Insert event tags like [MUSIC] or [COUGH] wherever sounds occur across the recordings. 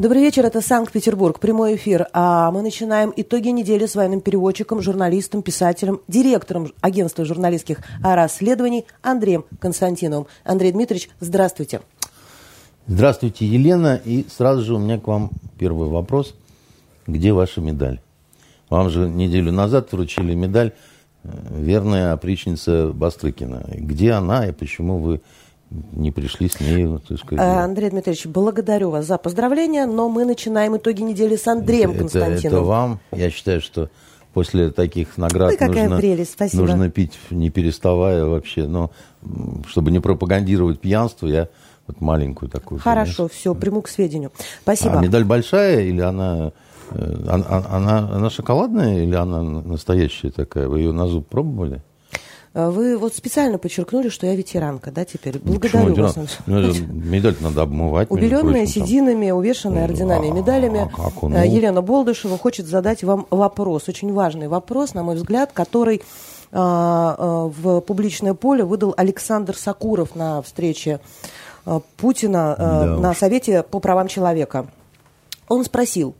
Добрый вечер, это Санкт-Петербург, прямой эфир. А мы начинаем итоги недели с военным переводчиком, журналистом, писателем, директором агентства журналистских расследований Андреем Константиновым. Андрей Дмитриевич, здравствуйте. Здравствуйте, Елена. И сразу же у меня к вам первый вопрос. Где ваша медаль? Вам же неделю назад вручили медаль э, «Верная опричница Бастрыкина». Где она и почему вы не пришли с ней. Так сказать. Э, Андрей Дмитриевич, благодарю вас за поздравления, но мы начинаем итоги недели с Андреем это, Константиновым. Это, вам. Я считаю, что после таких наград Ой, нужно, прелесть, спасибо. нужно пить, не переставая вообще. Но чтобы не пропагандировать пьянство, я вот маленькую такую. Хорошо, конечно. все, приму к сведению. Спасибо. А медаль большая или она, э, она, она, она шоколадная или она настоящая такая? Вы ее на зуб пробовали? А вы вот специально подчеркнули, что я ветеранка, да, теперь. Благодарю Почему? вас. Ну, медаль надо обмывать. Убеленная сединами, увешанная орденами и медалями, а, как он, ну? Елена Болдышева хочет задать вам вопрос, очень важный вопрос, на мой взгляд, который а, а, в публичное поле выдал Александр Сакуров на встрече а, Путина а, да на уж. Совете по правам человека. Он спросил,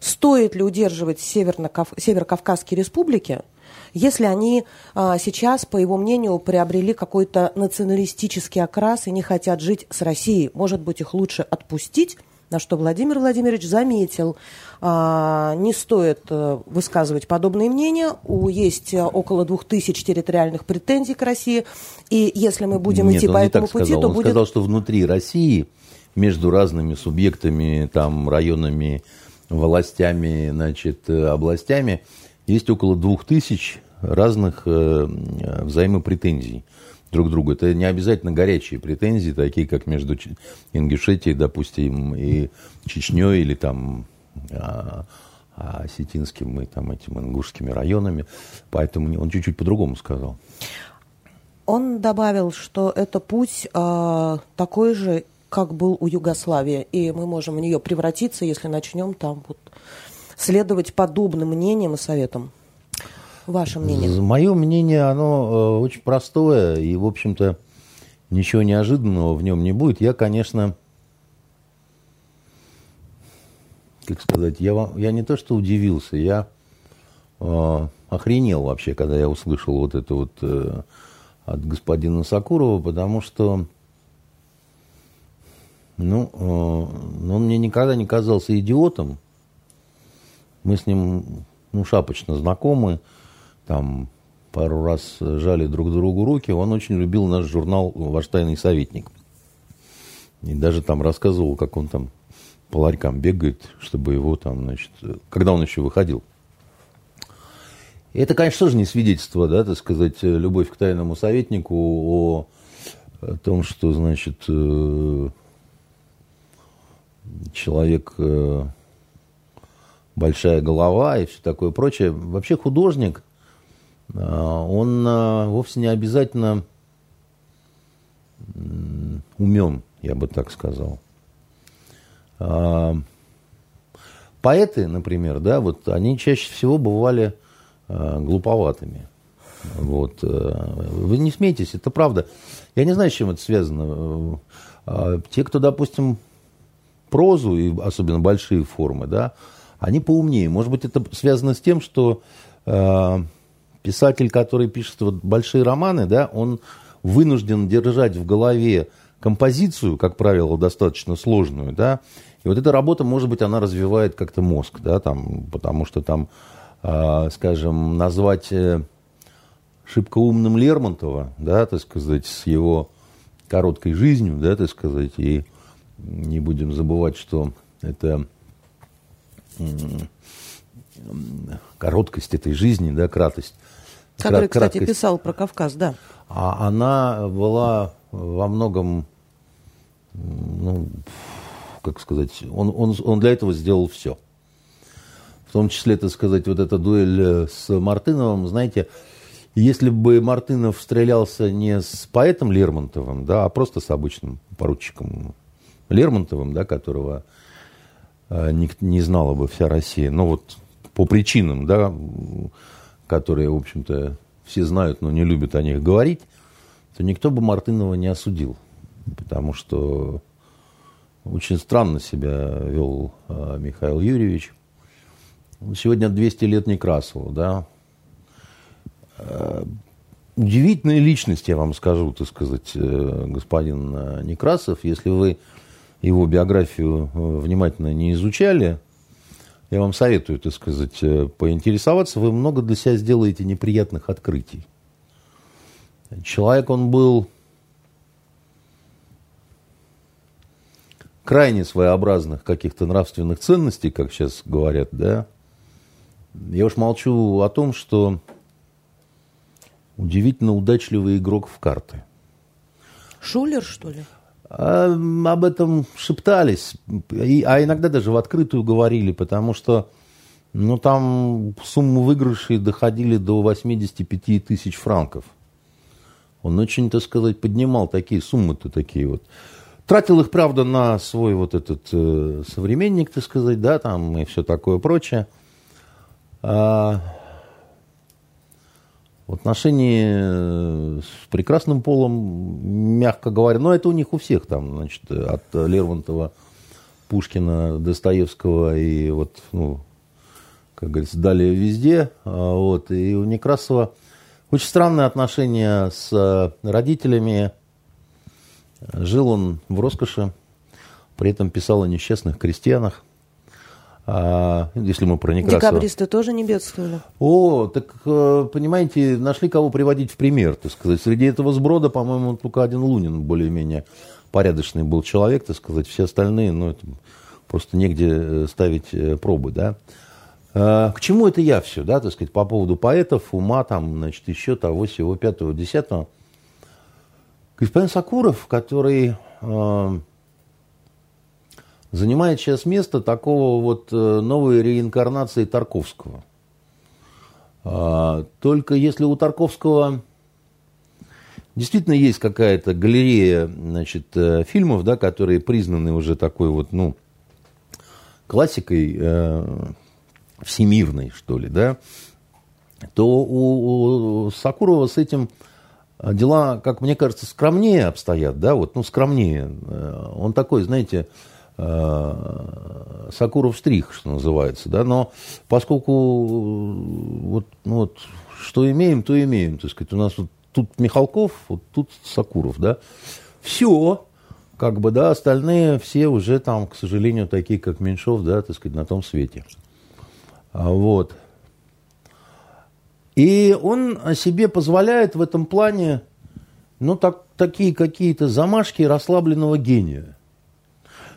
стоит ли удерживать Северо-Кавказские республики, если они а, сейчас, по его мнению, приобрели какой-то националистический окрас и не хотят жить с Россией, может быть, их лучше отпустить? На что Владимир Владимирович заметил, а, не стоит а, высказывать подобные мнения. У, есть а, около двух тысяч территориальных претензий к России. И если мы будем Нет, идти по этому пути, сказал. то он будет... сказал, что внутри России между разными субъектами, там, районами, властями, значит, э, областями есть около двух тысяч разных э, взаимопретензий друг к другу. Это не обязательно горячие претензии, такие как между Ингушетией, допустим, и Чечней или там а, а осетинским и там этим ингушскими районами. Поэтому он чуть-чуть по-другому сказал. Он добавил, что это путь э, такой же, как был у Югославии, и мы можем в нее превратиться, если начнем там вот следовать подобным мнениям и советам? Ваше мнение? Мое мнение, оно э, очень простое, и, в общем-то, ничего неожиданного в нем не будет. Я, конечно, как сказать, я, я не то что удивился, я э, охренел вообще, когда я услышал вот это вот э, от господина Сакурова, потому что ну, э, он мне никогда не казался идиотом, мы с ним ну, шапочно знакомы, там пару раз жали друг другу руки. Он очень любил наш журнал «Ваш тайный советник». И даже там рассказывал, как он там по ларькам бегает, чтобы его там, значит, когда он еще выходил. И это, конечно, тоже не свидетельство, да, так сказать, любовь к тайному советнику, о, о том, что, значит, э, человек э, большая голова и все такое прочее. Вообще художник, а, он а, вовсе не обязательно умен, я бы так сказал. А, поэты, например, да, вот они чаще всего бывали глуповатыми. Вот. Вы не смейтесь, это правда. Я не знаю, с чем это связано. Те, кто, допустим, прозу, и особенно большие формы, да, они поумнее. Может быть, это связано с тем, что э, писатель, который пишет вот большие романы, да, он вынужден держать в голове композицию, как правило, достаточно сложную, да, и вот эта работа, может быть, она развивает как-то мозг, да, там, потому что там, э, скажем, назвать э, шибко умным Лермонтова, да, так сказать, с его короткой жизнью, да, так сказать, и не будем забывать, что это короткость этой жизни, да, кратость. Который, краткость, кстати, писал про Кавказ, да. А она была во многом, ну, как сказать, он, он, он для этого сделал все. В том числе, так сказать, вот эта дуэль э, с Мартыновым, знаете, если бы Мартынов стрелялся не с поэтом Лермонтовым, да, а просто с обычным поручиком Лермонтовым, да, которого не, не знала бы вся Россия. Но вот по причинам, да, которые, в общем-то, все знают, но не любят о них говорить, то никто бы Мартынова не осудил. Потому что очень странно себя вел э, Михаил Юрьевич. Сегодня 200 лет Некрасову, да. Э, удивительная личность, я вам скажу, так сказать, э, господин э, Некрасов. Если вы его биографию внимательно не изучали, я вам советую, так сказать, поинтересоваться. Вы много для себя сделаете неприятных открытий. Человек он был крайне своеобразных каких-то нравственных ценностей, как сейчас говорят, да. Я уж молчу о том, что удивительно удачливый игрок в карты. Шулер, что ли? А, об этом шептались, а иногда даже в открытую говорили, потому что ну, там суммы выигрышей доходили до 85 тысяч франков. Он очень, так сказать, поднимал такие суммы-то такие вот. Тратил их, правда, на свой вот этот э, современник, так сказать, да, там и все такое прочее. А, в отношении э, с прекрасным полом, мягко говоря, но это у них у всех там, значит, от Лермонтова, Пушкина, Достоевского и вот, ну, как говорится, далее везде. А, вот, и у Некрасова очень странные отношения с родителями, Жил он в роскоши, при этом писал о несчастных крестьянах. А, если мы про Некрасова... Декабристы тоже не бедствовали? О, так, э, понимаете, нашли кого приводить в пример, так сказать. Среди этого сброда, по-моему, только один Лунин более-менее порядочный был человек, так сказать. Все остальные, ну, это просто негде э, ставить э, пробы, да. К чему это я все, да, так сказать, по поводу поэтов, ума, там, значит, еще того, всего, пятого, десятого. Господин Сакуров, который э, занимает сейчас место такого вот э, новой реинкарнации Тарковского. Э, только если у Тарковского действительно есть какая-то галерея значит, э, фильмов, да, которые признаны уже такой вот, ну, классикой э, всемирной, что ли, да, то у, у Сакурова с этим а дела, как мне кажется, скромнее обстоят, да, вот, ну, скромнее. Э, он такой, знаете, э, Сакуров штрих, что называется, да, но поскольку э, вот, ну, вот что имеем, то имеем, так сказать, у нас вот тут Михалков, вот тут Сакуров, да, все, как бы, да, остальные все уже там, к сожалению, такие, как Меньшов, да, так сказать, на том свете. А вот. И он себе позволяет в этом плане, ну, так, такие какие-то замашки расслабленного гения.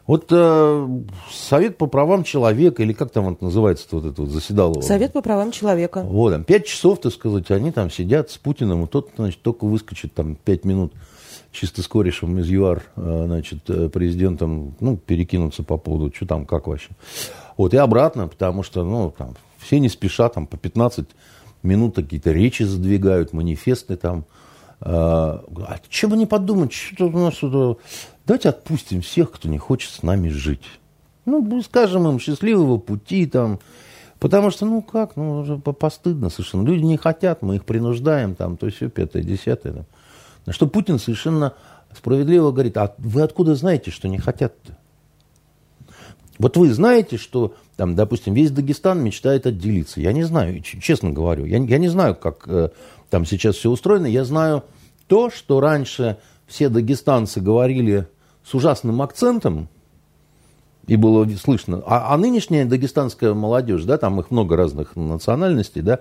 Вот э, Совет по правам человека, или как там это называется, вот это вот заседало? Совет по правам человека. Вот, там, пять часов, так сказать, они там сидят с Путиным, и тот, значит, только выскочит там пять минут чисто с корешем из ЮАР, э, значит, э, президентом, ну, перекинуться по поводу, что там, как вообще. Вот, и обратно, потому что, ну, там, все не спешат, там, по 15 минут какие-то речи задвигают, манифесты там. А, а чем бы не подумать, что у нас тут... Давайте отпустим всех, кто не хочет с нами жить. Ну, скажем им счастливого пути там. Потому что, ну как, ну уже постыдно совершенно. Люди не хотят, мы их принуждаем там, то все, пятое, десятое. Там. На что Путин совершенно справедливо говорит, а вы откуда знаете, что не хотят-то? Вот вы знаете, что, там, допустим, весь Дагестан мечтает отделиться. Я не знаю, честно говорю. Я, я не знаю, как э, там сейчас все устроено. Я знаю то, что раньше все дагестанцы говорили с ужасным акцентом, и было слышно. А, а нынешняя дагестанская молодежь, да, там их много разных национальностей, да,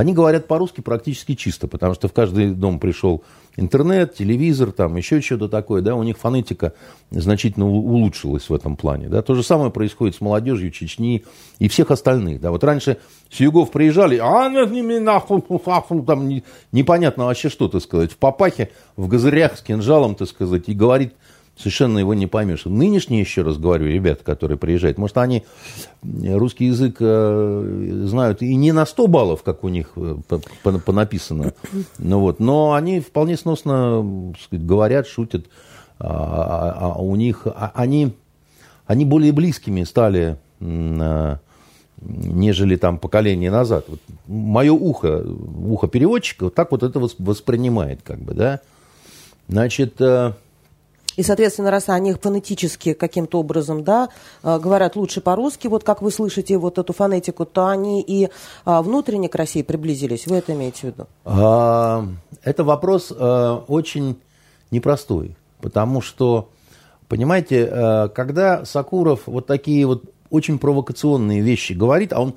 они говорят по-русски практически чисто, потому что в каждый дом пришел интернет, телевизор, там еще что-то такое, да, у них фонетика значительно улучшилась в этом плане, да. То же самое происходит с молодежью Чечни и всех остальных, да. Вот раньше с югов приезжали, а нахуй, там непонятно вообще что, то сказать, в папахе, в газырях с кинжалом, так сказать, и говорит совершенно его не поймешь. Нынешние, еще раз говорю, ребята, которые приезжают, может, они русский язык э, знают и не на 100 баллов, как у них э, понаписано, ну, вот, но они вполне сносно сказать, говорят, шутят, а, а, а у них, а, они, они более близкими стали, нежели там поколение назад. Вот мое ухо, ухо переводчика, вот так вот это воспринимает, как бы, да. Значит, э, И, соответственно, раз они фонетически каким-то образом, да, э, говорят лучше по-русски, вот как вы слышите вот эту фонетику, то они и а, внутренне к России приблизились. Вы это имеете в виду? А, это вопрос а, очень непростой, потому что, понимаете, а, когда Сакуров вот такие вот очень провокационные вещи говорит, а он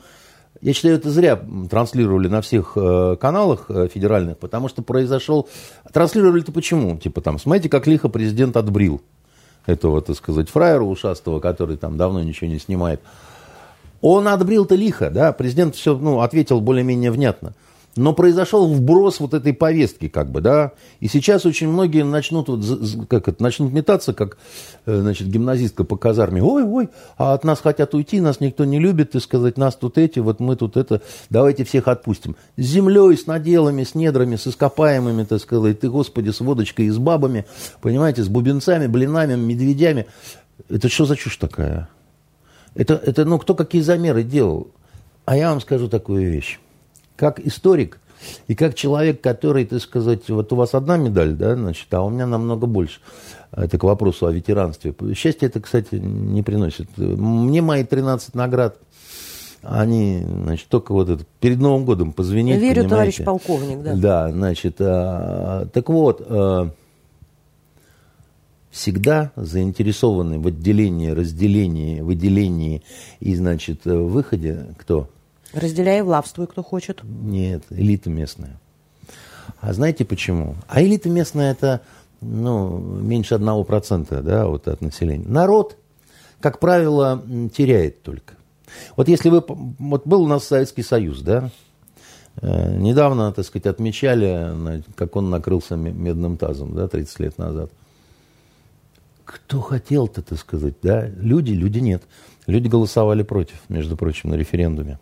я считаю, это зря транслировали на всех э, каналах э, федеральных, потому что произошел... Транслировали-то почему? Типа там, смотрите, как лихо президент отбрил этого, так сказать, фраера ушастого, который там давно ничего не снимает. Он отбрил-то лихо, да, президент все, ну, ответил более-менее внятно. Но произошел вброс вот этой повестки, как бы, да. И сейчас очень многие начнут, вот, как это, начнут метаться, как, э, значит, гимназистка по казарме. Ой, ой, а от нас хотят уйти, нас никто не любит, и сказать, нас тут эти, вот мы тут это, давайте всех отпустим. С землей, с наделами, с недрами, с ископаемыми, так сказать, ты, господи, с водочкой и с бабами, понимаете, с бубенцами, блинами, медведями. Это что за чушь такая? Это, это, ну, кто какие замеры делал? А я вам скажу такую вещь как историк и как человек, который, так сказать, вот у вас одна медаль, да, значит, а у меня намного больше. Это к вопросу о ветеранстве. Счастье это, кстати, не приносит. Мне мои 13 наград, они, значит, только вот это, перед Новым годом позвонить. Верю, понимаете? товарищ полковник, да. Да, значит, а, так вот, а, всегда заинтересованы в отделении, разделении, выделении и, значит, выходе кто? Разделяй влавствуй, кто хочет. Нет, элита местная. А знаете почему? А элита местная это ну, меньше одного процента да, вот от населения. Народ, как правило, теряет только. Вот если вы... Вот был у нас Советский Союз, да? Э, недавно, так сказать, отмечали, как он накрылся медным тазом, да, 30 лет назад. Кто хотел-то, так сказать, да? Люди, люди нет. Люди голосовали против, между прочим, на референдуме.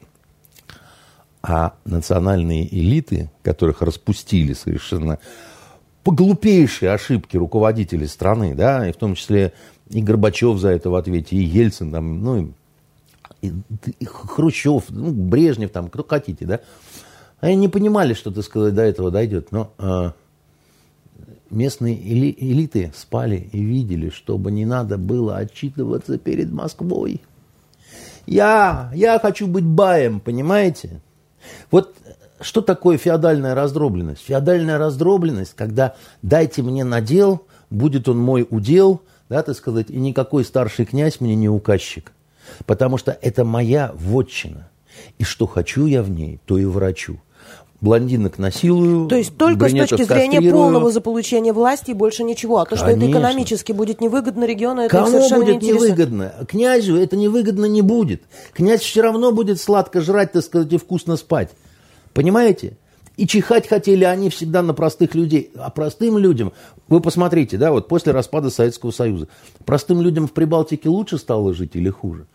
А национальные элиты, которых распустили совершенно по глупейшей ошибке руководители страны, да, и в том числе и Горбачев за это в ответе, и Ельцин, там, ну, и, и Хрущев, ну, Брежнев, там, кто хотите, да, они не понимали, что, так сказать, до этого дойдет, но э, местные эли, элиты спали и видели, чтобы не надо было отчитываться перед Москвой. Я, я хочу быть баем, понимаете? Вот что такое феодальная раздробленность? Феодальная раздробленность, когда дайте мне надел, будет он мой удел, да, так сказать, и никакой старший князь мне не указчик. Потому что это моя вотчина. И что хочу я в ней, то и врачу блондинок насилую. То есть только с точки зрения полного заполучения власти и больше ничего. А то, Конечно. что это экономически будет невыгодно региону, это Кому совершенно будет не невыгодно? Князю это невыгодно не будет. Князь все равно будет сладко жрать, так сказать, и вкусно спать. Понимаете? И чихать хотели они всегда на простых людей. А простым людям, вы посмотрите, да, вот после распада Советского Союза, простым людям в Прибалтике лучше стало жить или хуже?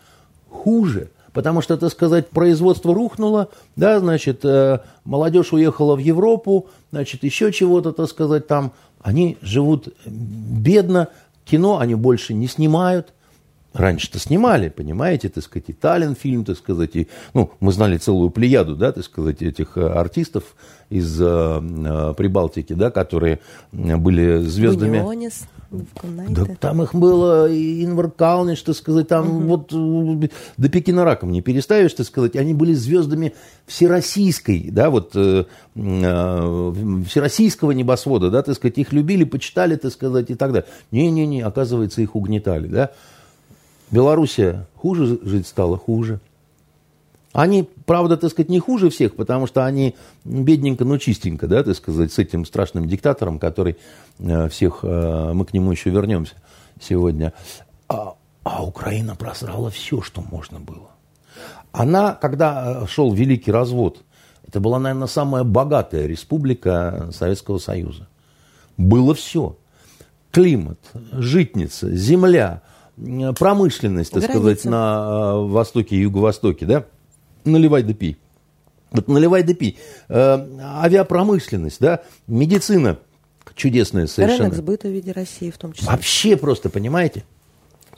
Хуже потому что, так сказать, производство рухнуло, да, значит, э, молодежь уехала в Европу, значит, еще чего-то, так сказать, там, они живут бедно, кино они больше не снимают, Раньше-то снимали, понимаете, так сказать, и Таллин фильм, так сказать, и, ну, мы знали целую плеяду, да, так сказать, этих э, артистов из э, э, Прибалтики, да, которые были звездами. Унионис. Да, там их было Инвар Калниш, так сказать, там угу. вот э, до Пекина раком не переставишь, так сказать, они были звездами всероссийской, да, вот э, э, всероссийского небосвода, да, так сказать, их любили, почитали, так сказать, и так далее. Не-не-не, оказывается, их угнетали, да. Белоруссия хуже жить стала, хуже. Они, правда, так сказать, не хуже всех, потому что они бедненько, но чистенько, да, так сказать, с этим страшным диктатором, который э, всех, э, мы к нему еще вернемся сегодня. А, а Украина просрала все, что можно было. Она, когда э, шел великий развод, это была, наверное, самая богатая республика Советского Союза. Было все. Климат, житница, земля, промышленность, так Граница. сказать, на востоке и юго-востоке, да? наливай да пей. Вот наливай да пей. Э, авиапромышленность, да, медицина чудесная совершенно. Рынок сбыта в виде России в том числе. Вообще просто, понимаете?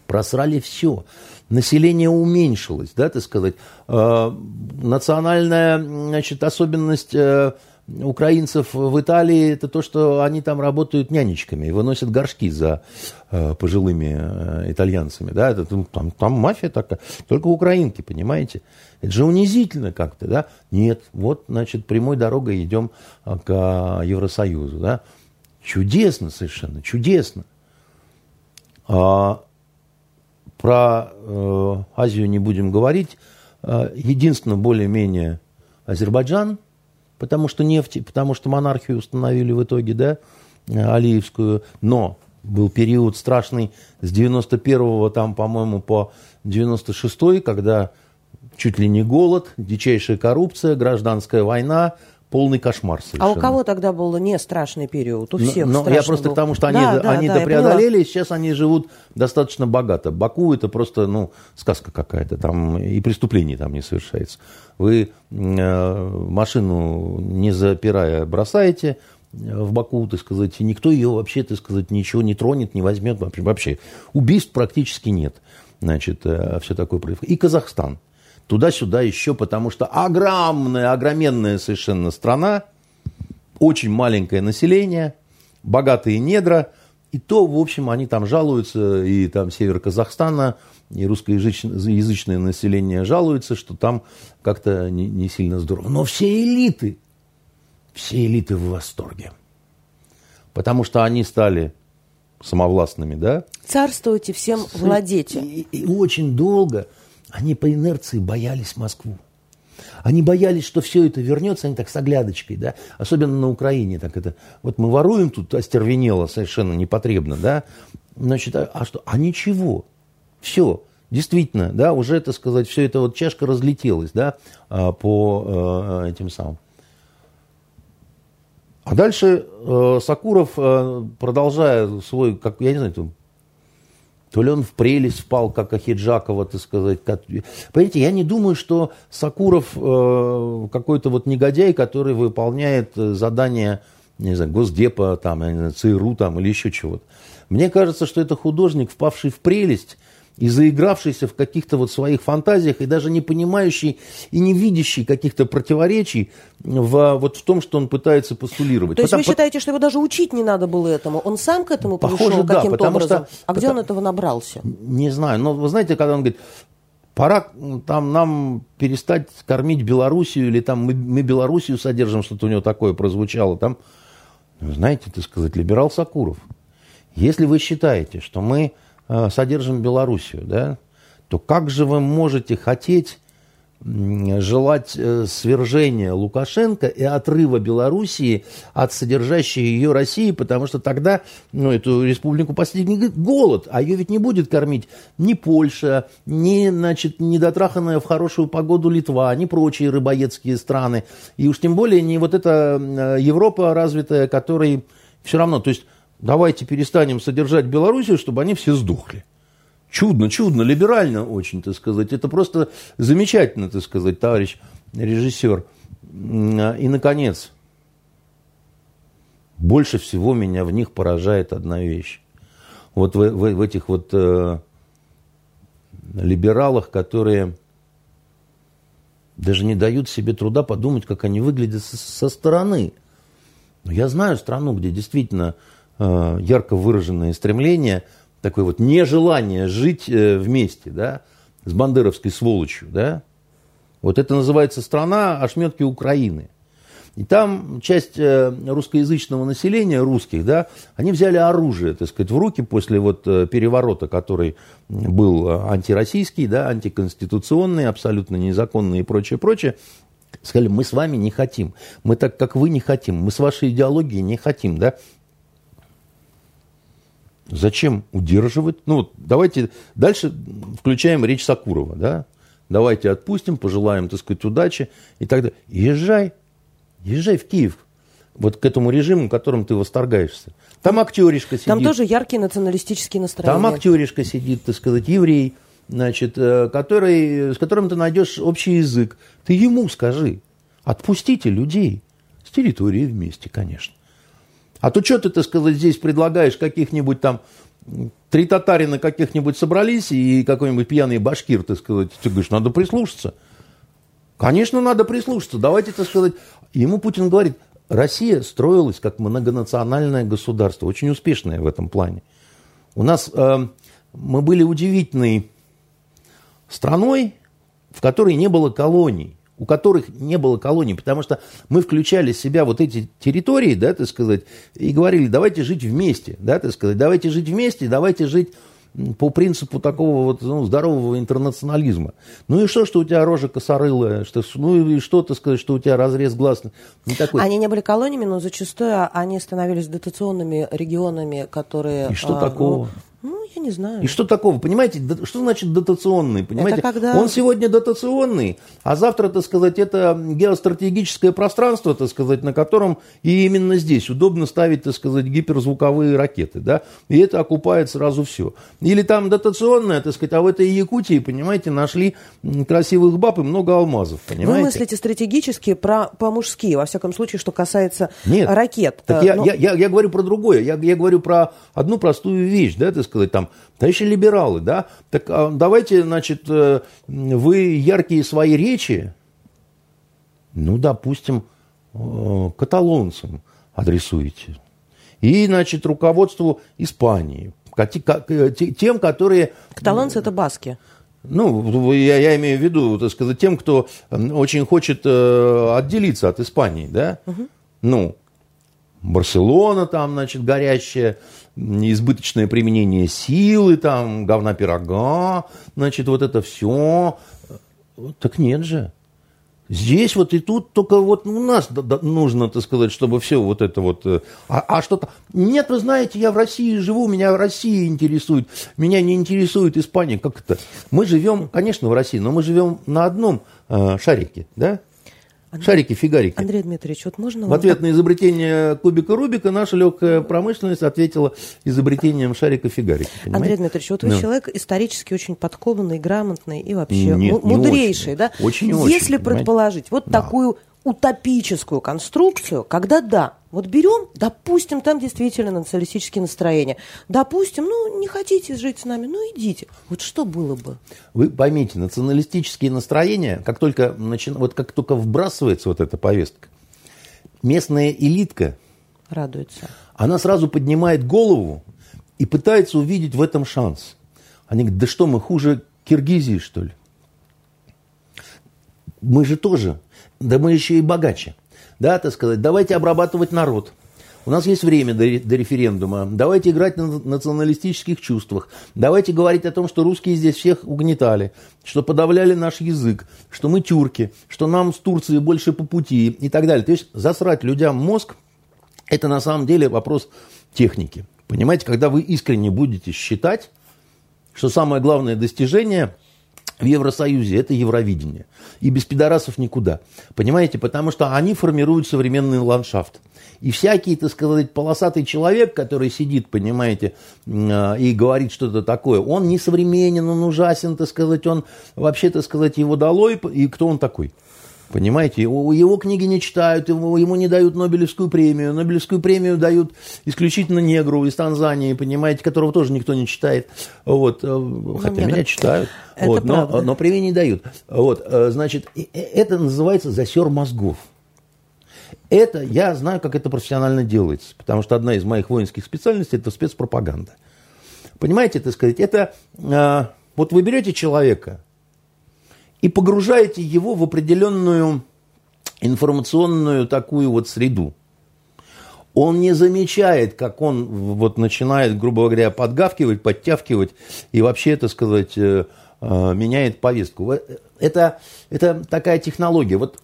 Просрали все. Население уменьшилось, да, так сказать. Э, национальная, значит, особенность э, украинцев в Италии, это то, что они там работают нянечками выносят горшки за э, пожилыми э, итальянцами. Да? Это, там, там мафия такая, только украинки, понимаете? Это же унизительно как-то, да? Нет, вот, значит, прямой дорогой идем а, к Евросоюзу, да? Чудесно совершенно, чудесно. А, про э, Азию не будем говорить. А, единственное, более-менее Азербайджан, потому что нефти, потому что монархию установили в итоге, да, Алиевскую. Но был период страшный с 91 там, по-моему, по 96 когда чуть ли не голод, дичайшая коррупция, гражданская война, полный кошмар совершенно. А у кого тогда был не страшный период? У всех но, но Я просто был. к тому, что они, да, они да, преодолели, сейчас они живут достаточно богато. Баку это просто, ну, сказка какая-то, там и преступлений там не совершается. Вы э, машину не запирая бросаете, в Баку, так сказать, и никто ее вообще, так сказать, ничего не тронет, не возьмет. Вообще убийств практически нет. Значит, э, все такое происходит. И Казахстан туда-сюда еще, потому что огромная, огроменная совершенно страна, очень маленькое население, богатые недра, и то, в общем, они там жалуются, и там север Казахстана, и русскоязычное население жалуется, что там как-то не, не сильно здорово. Но все элиты, все элиты в восторге. Потому что они стали самовластными, да? Царствуйте, всем владейте. И, и, и очень долго они по инерции боялись Москву. Они боялись, что все это вернется, они так с оглядочкой, да, особенно на Украине, так это, вот мы воруем тут остервенело совершенно непотребно, да, значит, а, а что, а ничего, все, действительно, да, уже, это сказать, все это вот чашка разлетелась, да, а, по э, этим самым. А дальше э, Сакуров, э, продолжая свой, как, я не знаю, то ли он в прелесть впал, как Ахиджакова, так сказать. Понимаете, я не думаю, что Сакуров э, какой-то вот негодяй, который выполняет э, задания, не знаю, Госдепа, там, знаю, ЦРУ там, или еще чего-то. Мне кажется, что это художник, впавший в прелесть, и заигравшийся в каких-то вот своих фантазиях, и даже не понимающий и не видящий каких-то противоречий в, вот в том, что он пытается постулировать. То есть потому, вы считаете, что его даже учить не надо было этому? Он сам к этому похоже, пришел да, каким-то образом? Что, а где потому, он этого набрался? Не знаю. Но вы знаете, когда он говорит, пора там нам перестать кормить Белоруссию, или там мы, мы Белоруссию содержим, что-то у него такое прозвучало, там, знаете, так сказать, либерал Сакуров. Если вы считаете, что мы содержим Белоруссию, да, то как же вы можете хотеть желать э, свержения Лукашенко и отрыва Белоруссии от содержащей ее России, потому что тогда ну, эту республику постигнет голод, а ее ведь не будет кормить ни Польша, ни значит, недотраханная в хорошую погоду Литва, ни прочие рыбоедские страны, и уж тем более не вот эта э, Европа развитая, которой все равно, то есть давайте перестанем содержать Белоруссию, чтобы они все сдохли. Чудно, чудно, либерально очень, так сказать. Это просто замечательно, так сказать, товарищ режиссер. И, наконец, больше всего меня в них поражает одна вещь. Вот в, в, в этих вот э, либералах, которые даже не дают себе труда подумать, как они выглядят со, со стороны. Но я знаю страну, где действительно ярко выраженное стремление, такое вот нежелание жить э, вместе, да, с бандеровской сволочью, да. Вот это называется страна ошметки Украины. И там часть э, русскоязычного населения, русских, да, они взяли оружие, так сказать, в руки после вот переворота, который был антироссийский, да, антиконституционный, абсолютно незаконный и прочее, прочее. Сказали, мы с вами не хотим, мы так, как вы не хотим, мы с вашей идеологией не хотим, да. Зачем удерживать? Ну, вот давайте дальше включаем речь Сакурова, да? Давайте отпустим, пожелаем, так сказать, удачи и так далее. Езжай, езжай в Киев, вот к этому режиму, которым ты восторгаешься. Там актеришка сидит. Там тоже яркие националистические настроения. Там актеришка сидит, так сказать, еврей, значит, э, который, с которым ты найдешь общий язык. Ты ему скажи, отпустите людей с территории вместе, конечно. А то что ты, так сказать, здесь предлагаешь каких-нибудь там три татарина каких-нибудь собрались и какой-нибудь пьяный башкир, так сказать, ты говоришь, надо прислушаться. Конечно, надо прислушаться. Давайте, так сказать, ему Путин говорит, Россия строилась как многонациональное государство, очень успешное в этом плане. У нас э, мы были удивительной страной, в которой не было колоний у которых не было колоний, потому что мы включали в себя вот эти территории, да, так сказать, и говорили, давайте жить вместе, да, так сказать, давайте жить вместе, давайте жить по принципу такого вот ну, здорового интернационализма. Ну и что, что у тебя рожа косорылая, что, ну и что, ты сказать, что у тебя разрез глаз не такой. Они не были колониями, но зачастую они становились дотационными регионами, которые... И что а, такого? Ну, я не знаю. И что такого? Понимаете, что значит дотационный? Понимаете, это когда... он сегодня дотационный, а завтра, так сказать, это геостратегическое пространство, так сказать, на котором и именно здесь удобно ставить, так сказать, гиперзвуковые ракеты, да, и это окупает сразу все. Или там дотационное, так сказать, а в этой Якутии, понимаете, нашли красивых баб и много алмазов, понимаете? Вы мыслите стратегически про по-мужски, во всяком случае, что касается Нет, ракет. Так я, Но... я, я, я говорю про другое, я, я говорю про одну простую вещь, да, так сказать, там, товарищи либералы, да, так а давайте, значит, э, вы яркие свои речи, ну, допустим, э, каталонцам адресуете. И, значит, руководству Испании, э, тем, которые... Каталонцы – это баски. Ну, я, я имею в виду, так сказать, тем, кто очень хочет отделиться от Испании, да? Угу. Ну, Барселона там, значит, горящая, избыточное применение силы, там, говна пирога, значит, вот это все. Так нет же. Здесь вот и тут только вот у нас нужно, так сказать, чтобы все вот это вот... Э, а, а что-то... Нет, вы знаете, я в России живу, меня Россия интересует, меня не интересует Испания. Как это? Мы живем, конечно, в России, но мы живем на одном э, шарике, да? Шарики, фигарики. Андрей Дмитриевич, вот можно... В ответ на изобретение кубика Рубика наша легкая промышленность ответила изобретением шарика фигарики. Понимаете? Андрей Дмитриевич, вот вы ну. человек исторически очень подкованный, грамотный и вообще Нет, мудрейший, очень. да? Очень, Если очень, предположить вот да. такую утопическую конструкцию, когда да, вот берем, допустим, там действительно националистические настроения. Допустим, ну, не хотите жить с нами, ну, идите. Вот что было бы? Вы поймите, националистические настроения, как только, начи... вот как только вбрасывается вот эта повестка, местная элитка радуется. Она сразу поднимает голову и пытается увидеть в этом шанс. Они говорят, да что мы хуже Киргизии, что ли? Мы же тоже, да мы еще и богаче да, так сказать, давайте обрабатывать народ. У нас есть время до, до референдума. Давайте играть на националистических чувствах. Давайте говорить о том, что русские здесь всех угнетали, что подавляли наш язык, что мы тюрки, что нам с Турцией больше по пути и так далее. То есть засрать людям мозг – это на самом деле вопрос техники. Понимаете, когда вы искренне будете считать, что самое главное достижение – в Евросоюзе это Евровидение. И без пидорасов никуда. Понимаете? Потому что они формируют современный ландшафт. И всякий, так сказать, полосатый человек, который сидит, понимаете, а, и говорит что-то такое, он не современен, он ужасен, так сказать, он вообще, так сказать, его долой, и кто он такой? Понимаете, его книги не читают, ему, ему не дают Нобелевскую премию. Нобелевскую премию дают исключительно негру из Танзании, понимаете, которого тоже никто не читает. Вот. Э, ну, хотя меня читают. вот, но, но премии не дают. Вот, э, значит, э, это называется засер мозгов. Это, я знаю, как это профессионально делается, потому что одна из моих воинских специальностей – это спецпропаганда. Понимаете, так сказать, это, вот вы берете человека, и погружаете его в определенную информационную такую вот среду. Он не замечает, как он вот начинает, грубо говоря, подгавкивать, подтявкивать и вообще, это сказать, э, э, меняет повестку. Это, это такая технология. Вот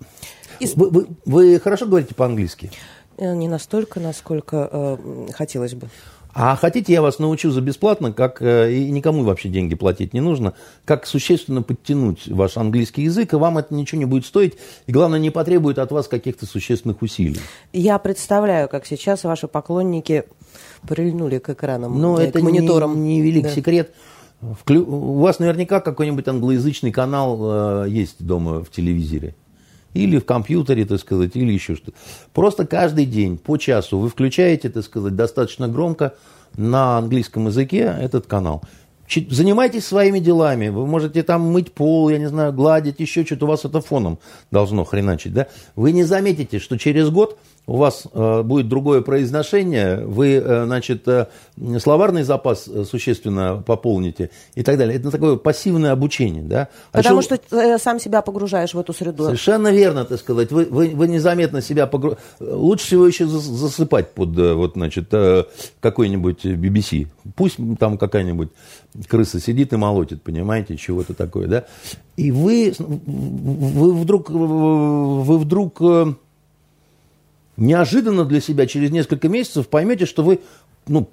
вы, вы, вы хорошо говорите по-английски? Э, не настолько, насколько э, хотелось бы. А хотите, я вас научу за бесплатно, как э, и никому вообще деньги платить не нужно, как существенно подтянуть ваш английский язык, и вам это ничего не будет стоить, и главное, не потребует от вас каких-то существенных усилий. Я представляю, как сейчас ваши поклонники прильнули к экранам, Но э, к это мониторам. Не, не велик да. секрет. У вас наверняка какой-нибудь англоязычный канал э, есть дома в телевизоре или в компьютере, так сказать, или еще что-то. Просто каждый день по часу вы включаете, так сказать, достаточно громко на английском языке этот канал. Занимайтесь своими делами. Вы можете там мыть пол, я не знаю, гладить, еще что-то. У вас это фоном должно хреначить, да? Вы не заметите, что через год у вас э, будет другое произношение, вы, э, значит, э, словарный запас существенно пополните и так далее. Это такое пассивное обучение, да. А Потому еще... что ты сам себя погружаешь в эту среду. Совершенно верно, так сказать. Вы, вы, вы незаметно себя погружаете. Лучше всего еще засыпать под, вот, значит, какой-нибудь BBC. Пусть там какая-нибудь крыса сидит и молотит, понимаете, чего-то такое, да. И вы, вы вдруг, вы вдруг неожиданно для себя через несколько месяцев поймете, что вы ну,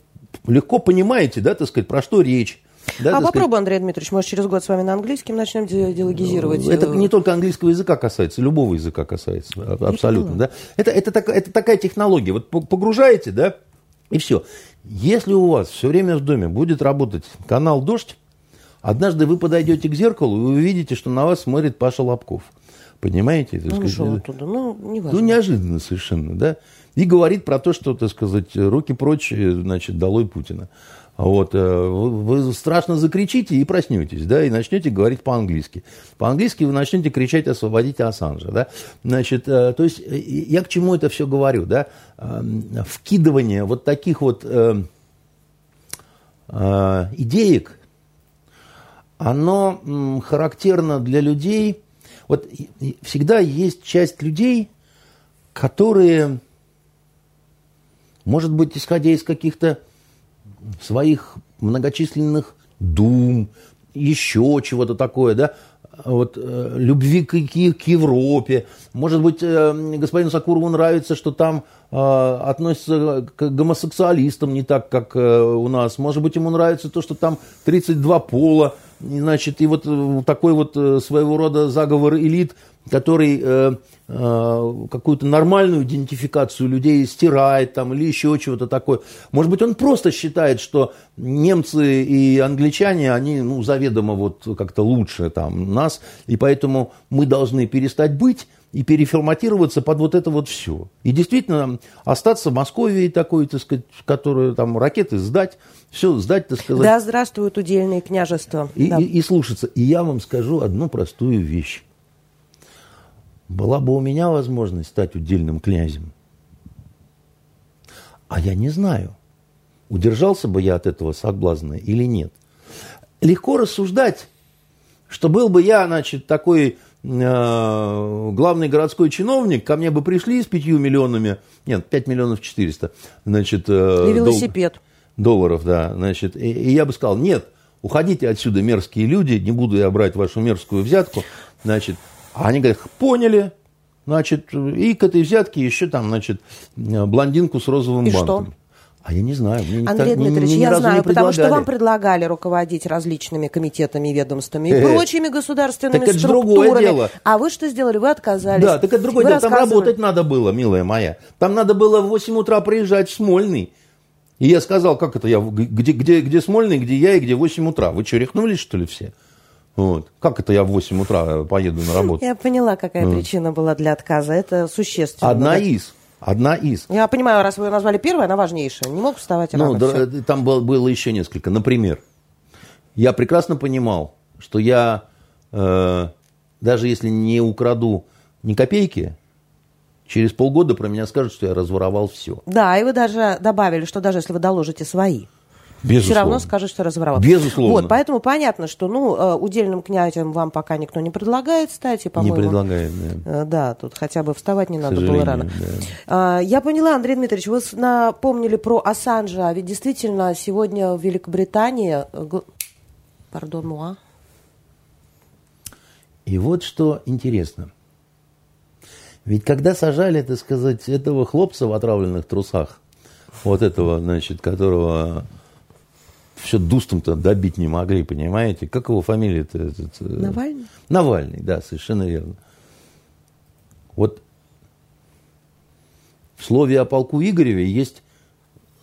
легко понимаете, да, так сказать, про что речь. Да, а попробуй, сказать... Андрей Дмитриевич, может, через год с вами на английском начнем диалогизировать. Это не только английского языка касается, любого языка касается, абсолютно. Да? Это, это, так, это такая технология. Вот погружаете, да, и все. Если у вас все время в доме будет работать канал «Дождь», однажды вы подойдете к зеркалу и увидите, что на вас смотрит Паша Лобков. Понимаете? Так ну, сказать, оттуда, ну, неважно. Ну, неожиданно совершенно, да. И говорит про то, что, так сказать, руки прочь, значит, долой Путина. Вот, э, вы страшно закричите и проснетесь, да, и начнете говорить по-английски. По-английски вы начнете кричать «освободите Ассанжа», да. Значит, э, то есть э, я к чему это все говорю, да. Вкидывание вот таких вот идеек, оно характерно для людей, вот всегда есть часть людей, которые, может быть, исходя из каких-то своих многочисленных дум, еще чего-то такое, да, вот, э, любви к, к, к Европе. Может быть, э, господину Сакурову нравится, что там э, относятся к гомосексуалистам не так, как э, у нас. Может быть, ему нравится то, что там 32 пола. Значит, и вот э, такой вот э, своего рода заговор элит, который э, э, какую-то нормальную идентификацию людей стирает там или еще чего-то такое. Может быть, он просто считает, что немцы и англичане, они ну, заведомо вот как-то лучше там нас, и поэтому мы должны перестать быть и переформатироваться под вот это вот все. И действительно остаться в Москве такой, так сказать, которую там ракеты сдать, все сдать, так сказать. Да, здравствуют удельные княжества. И, да. и, и слушаться. И я вам скажу одну простую вещь. Была бы у меня возможность стать удельным князем, а я не знаю, удержался бы я от этого соблазна или нет. Легко рассуждать, что был бы я, значит, такой главный городской чиновник, ко мне бы пришли с пятью миллионами, нет, пять миллионов четыреста, значит... Э, и велосипед. Дол долларов, да, значит, и, и я бы сказал, нет, уходите отсюда, мерзкие люди, не буду я брать вашу мерзкую взятку, значит, а они говорят, поняли, значит, и к этой взятке еще там, значит, блондинку с розовым и бантом. Что? А я не знаю. Мне Андрей так, Дмитриевич, я знаю, потому что вам предлагали руководить различными комитетами, ведомствами и прочими государственными так структурами. это другое дело. А вы что сделали? Вы отказались. Да, так это другое вы дело. Там работать надо было, милая моя. Там надо было в 8 утра приезжать в Смольный и я сказал, как это я, где, где, где Смольный, где я и где 8 утра. Вы что, рехнулись, что ли, все? Вот. Как это я в 8 утра поеду на работу? Я поняла, какая вот. причина была для отказа. Это существенно. Одна из. Одна из. Я понимаю, раз вы ее назвали первой, она важнейшая. Не мог вставать рано. Ну, да, там было, было еще несколько. Например, я прекрасно понимал, что я, э, даже если не украду ни копейки, Через полгода про меня скажут, что я разворовал все. Да, и вы даже добавили, что даже если вы доложите свои, Безусловно. все равно скажут, что разворовал. Безусловно. Вот, поэтому понятно, что ну, э, удельным князем вам пока никто не предлагает стать, и, по-моему... Не предлагает, да. Э, да, тут хотя бы вставать не надо было рано. Да. А, я поняла, Андрей Дмитриевич, вы напомнили про Ассанжа, ведь действительно сегодня в Великобритании... Э, пардон, муа. И вот что интересно – ведь когда сажали, так сказать, этого хлопца в отравленных трусах, вот этого, значит, которого все дустом-то добить не могли, понимаете? Как его фамилия-то? Э, Навальный? Навальный, да, совершенно верно. Вот в слове о полку Игореве есть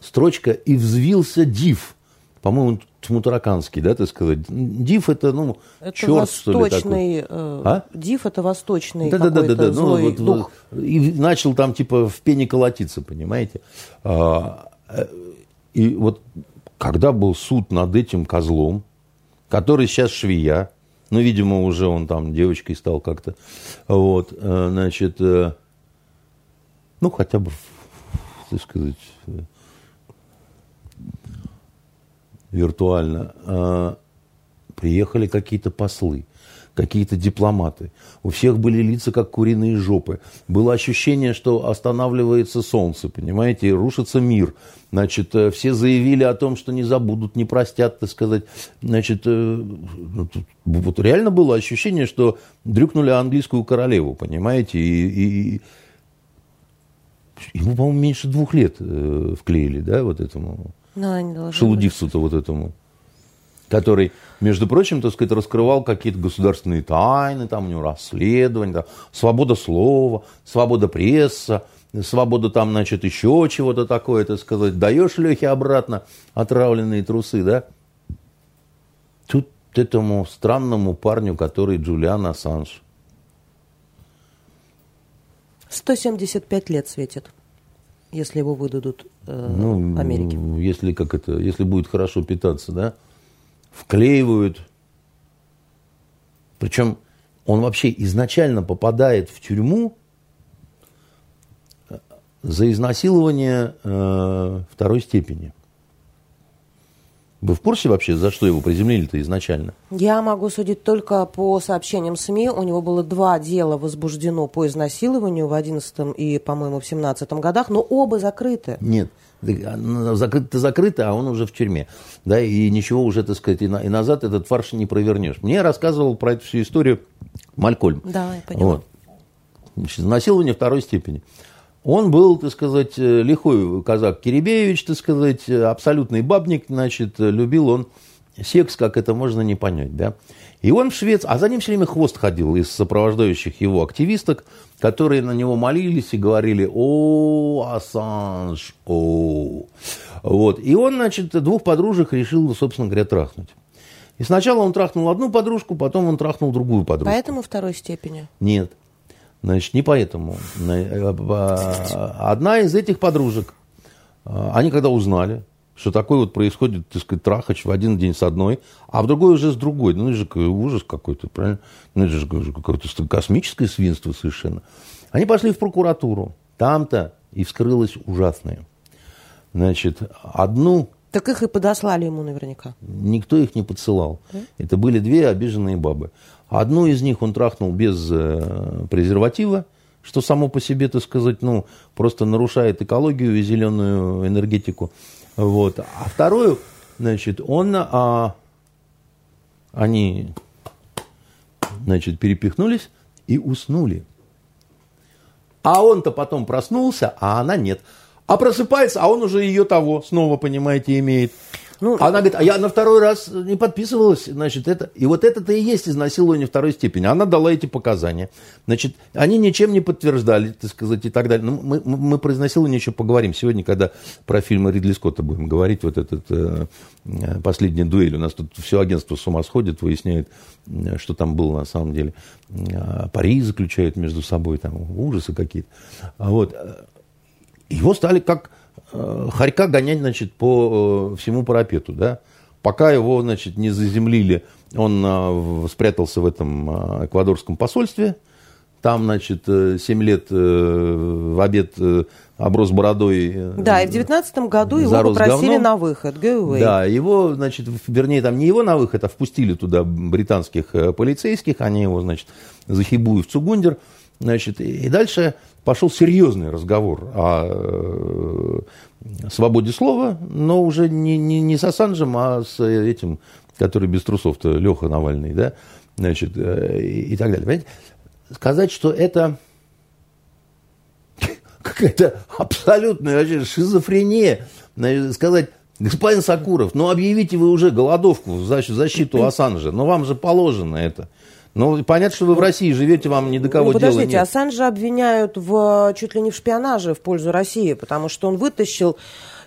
строчка «И взвился див». По-моему, Тмутараканский, да, так сказать. Див это, ну, это черт, что ли, такой. Э, а? Див это восточный да, да, да, да, да. злой ну, вот, дух. И начал там, типа, в пене колотиться, понимаете. А, э, и вот когда был суд над этим козлом, который сейчас швея, ну, видимо, уже он там девочкой стал как-то, вот, э, значит, ну, хотя бы, так сказать, виртуально, а, приехали какие-то послы какие-то дипломаты. У всех были лица, как куриные жопы. Было ощущение, что останавливается солнце, понимаете, и рушится мир. Значит, э, все заявили о том, что не забудут, не простят, так сказать. Значит, э, ну, вот реально было ощущение, что дрюкнули английскую королеву, понимаете, и, и ему, по-моему, меньше двух лет э, вклеили, да, вот этому ну, шелудивцу-то вот этому который, между прочим, так сказать, раскрывал какие-то государственные тайны, там у него расследования, там, свобода слова, свобода пресса, свобода там, значит, еще чего-то такое, так сказать. Даешь Лехе обратно отравленные трусы, да? Тут этому странному парню, который Джулиан Ассанж. 175 лет светит, если его выдадут э, ну, Америке. Если, как это, если будет хорошо питаться, да? Вклеивают. Причем он вообще изначально попадает в тюрьму э, за изнасилование э, второй степени. Вы в курсе вообще, за что его приземлили-то изначально? Я могу судить только по сообщениям СМИ. У него было два дела возбуждено по изнасилованию в 11 и, по-моему, в 17 годах, но оба закрыты. Нет, закрыто закрыто, а он уже в тюрьме. Да, и ничего уже, так сказать, и, на, и назад этот фарш не провернешь. Мне рассказывал про эту всю историю Малькольм. Да, я поняла. Вот. Значит, изнасилование второй степени. Он был, так сказать, э, лихой казак Киребеевич, так сказать, э, абсолютный бабник, значит, э, любил он секс, как это можно не понять, да. И он в Швеции, а за ним все время хвост ходил из сопровождающих его активисток, которые на него молились и говорили, о, Ассанж, о. Вот. И он, значит, двух подружек решил, собственно говоря, трахнуть. И сначала он трахнул одну подружку, потом он трахнул другую подружку. Поэтому второй степени? Нет. Значит, не поэтому. Э, одна из этих подружек, э, они когда узнали, что такое вот происходит, так сказать, трахач в один день с одной, а в другой уже с другой. Ну, это же ужас какой-то, правильно? Ну, это же какое-то космическое свинство совершенно. Они пошли в прокуратуру. Там-то и вскрылось ужасное. Значит, одну... Так их и подослали ему наверняка. Никто их не подсылал. Да? Это были две обиженные бабы. Одну из них он трахнул без э, презерватива, что само по себе, так сказать, ну, просто нарушает экологию и зеленую энергетику. Вот. А вторую, значит, он, а, они, значит, перепихнулись и уснули. А он-то потом проснулся, а она нет. А просыпается, а он уже ее того снова, понимаете, имеет. Ну, Она говорит, а я на второй раз не подписывалась, значит, это... И вот это-то и есть изнасилование второй степени. Она дала эти показания. Значит, они ничем не подтверждали, так сказать, и так далее. Ну, мы, мы про изнасилование еще поговорим сегодня, когда про фильмы Ридли Скотта будем говорить, вот этот э, э последняя дуэль. У нас тут все агентство с ума сходит, выясняет, э, что там было на самом деле. Э, пари заключают между собой, там ужасы какие-то. Вот. Его стали как Э, хорька гонять, значит, по э, всему парапету, да. Пока его, значит, не заземлили, он э, спрятался в этом эквадорском посольстве. Там, значит, 7 лет в обед оброс бородой. Да, и в девятнадцатом году его попросили говном. на выход. Да, его, значит, вернее, там не его на выход, а впустили туда британских полицейских. Они его, значит, захибуют в Цугундер. Значит, и дальше пошел серьезный разговор о э, свободе слова, но уже не, не, не с Ассанжем, а с этим, который без трусов-то, Леха Навальный, да, значит, э, и, и так далее. Понимаете? Сказать, что это [LAUGHS] какая-то абсолютная вообще шизофрения, сказать, господин Сакуров, ну объявите вы уже голодовку в защиту Ассанжа, но вам же положено это. Ну, понятно, что вы в России живете, вам ни до кого ну, подождите, дела нет. Ассанжа обвиняют в, чуть ли не в шпионаже в пользу России, потому что он вытащил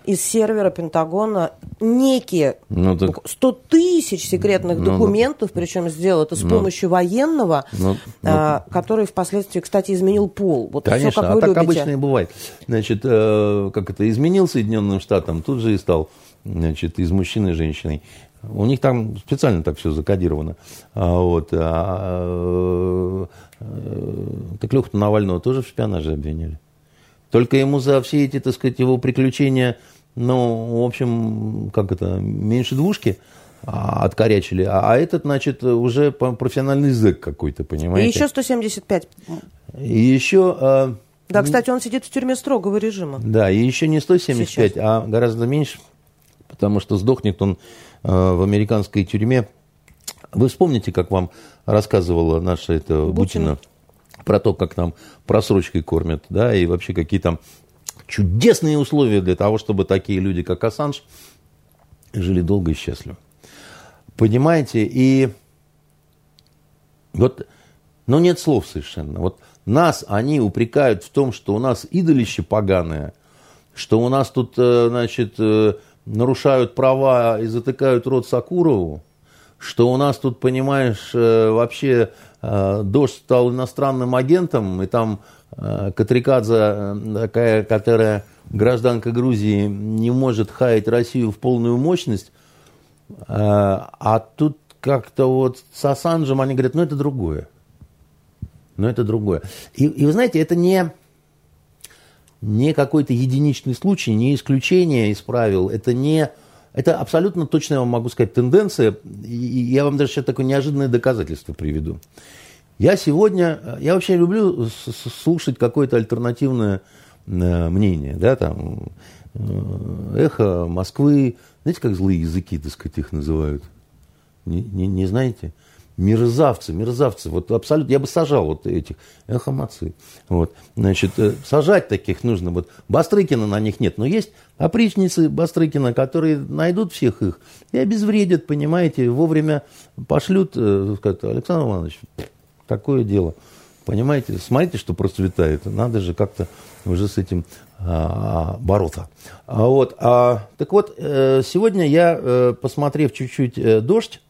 из сервера Пентагона некие ну, так... 100 тысяч секретных ну, документов, ну, причем сделал это с ну, помощью военного, ну, а, ну, который впоследствии, кстати, изменил пол. Вот конечно, все, как а вы так любите. обычно и бывает. Значит, э, как это, изменил Соединенным Штатам, тут же и стал значит, из мужчины женщиной. У них там специально так все закодировано. А, вот, а, а, так Леху Навального тоже в шпионаже обвиняли. Только ему за все эти, так сказать, его приключения, ну, в общем, как это, меньше двушки а, откорячили. А, а этот, значит, уже профессиональный зэк какой-то, понимаете? И еще 175. И еще... А, да, кстати, он сидит в тюрьме строгого режима. Да, и еще не 175, Сейчас. а гораздо меньше, потому что сдохнет он в американской тюрьме. Вы вспомните, как вам рассказывала наша это Бутина, Бутина про то, как там просрочкой кормят, да, и вообще какие там чудесные условия для того, чтобы такие люди, как Ассанж, жили долго и счастливо. Понимаете, и вот, ну нет слов совершенно. Вот нас они упрекают в том, что у нас идолище поганое, что у нас тут, э, значит, э, нарушают права и затыкают рот Сакурову, что у нас тут, понимаешь, э, вообще э, дождь стал иностранным агентом, и там э, Катрикадзе такая, которая гражданка Грузии, не может хаять Россию в полную мощность, а тут как-то вот с Ассанжем они говорят, ну это другое. Ну это другое. И, и вы знаете, это не, не какой-то единичный случай, не исключение из правил, это не это абсолютно точно, я вам могу сказать, тенденция. И я вам даже сейчас такое неожиданное доказательство приведу. Я сегодня, я вообще люблю слушать какое-то альтернативное э, мнение, да, там, э, эхо Москвы, знаете, как злые языки, так сказать, их называют? Не, не, не знаете? Мерзавцы, мерзавцы. Вот абсолютно, я бы сажал вот этих эхомоцы. Вот, значит, э, сажать таких нужно. Вот Бастрыкина на них нет, но есть опричницы Бастрыкина, которые найдут всех их и обезвредят, понимаете, вовремя пошлют, э, скажут, Александр Иванович, такое дело. Понимаете, смотрите, что процветает. Надо же как-то уже с этим а, бороться. А, вот, а, так вот, э, сегодня я, посмотрев чуть-чуть «Дождь»,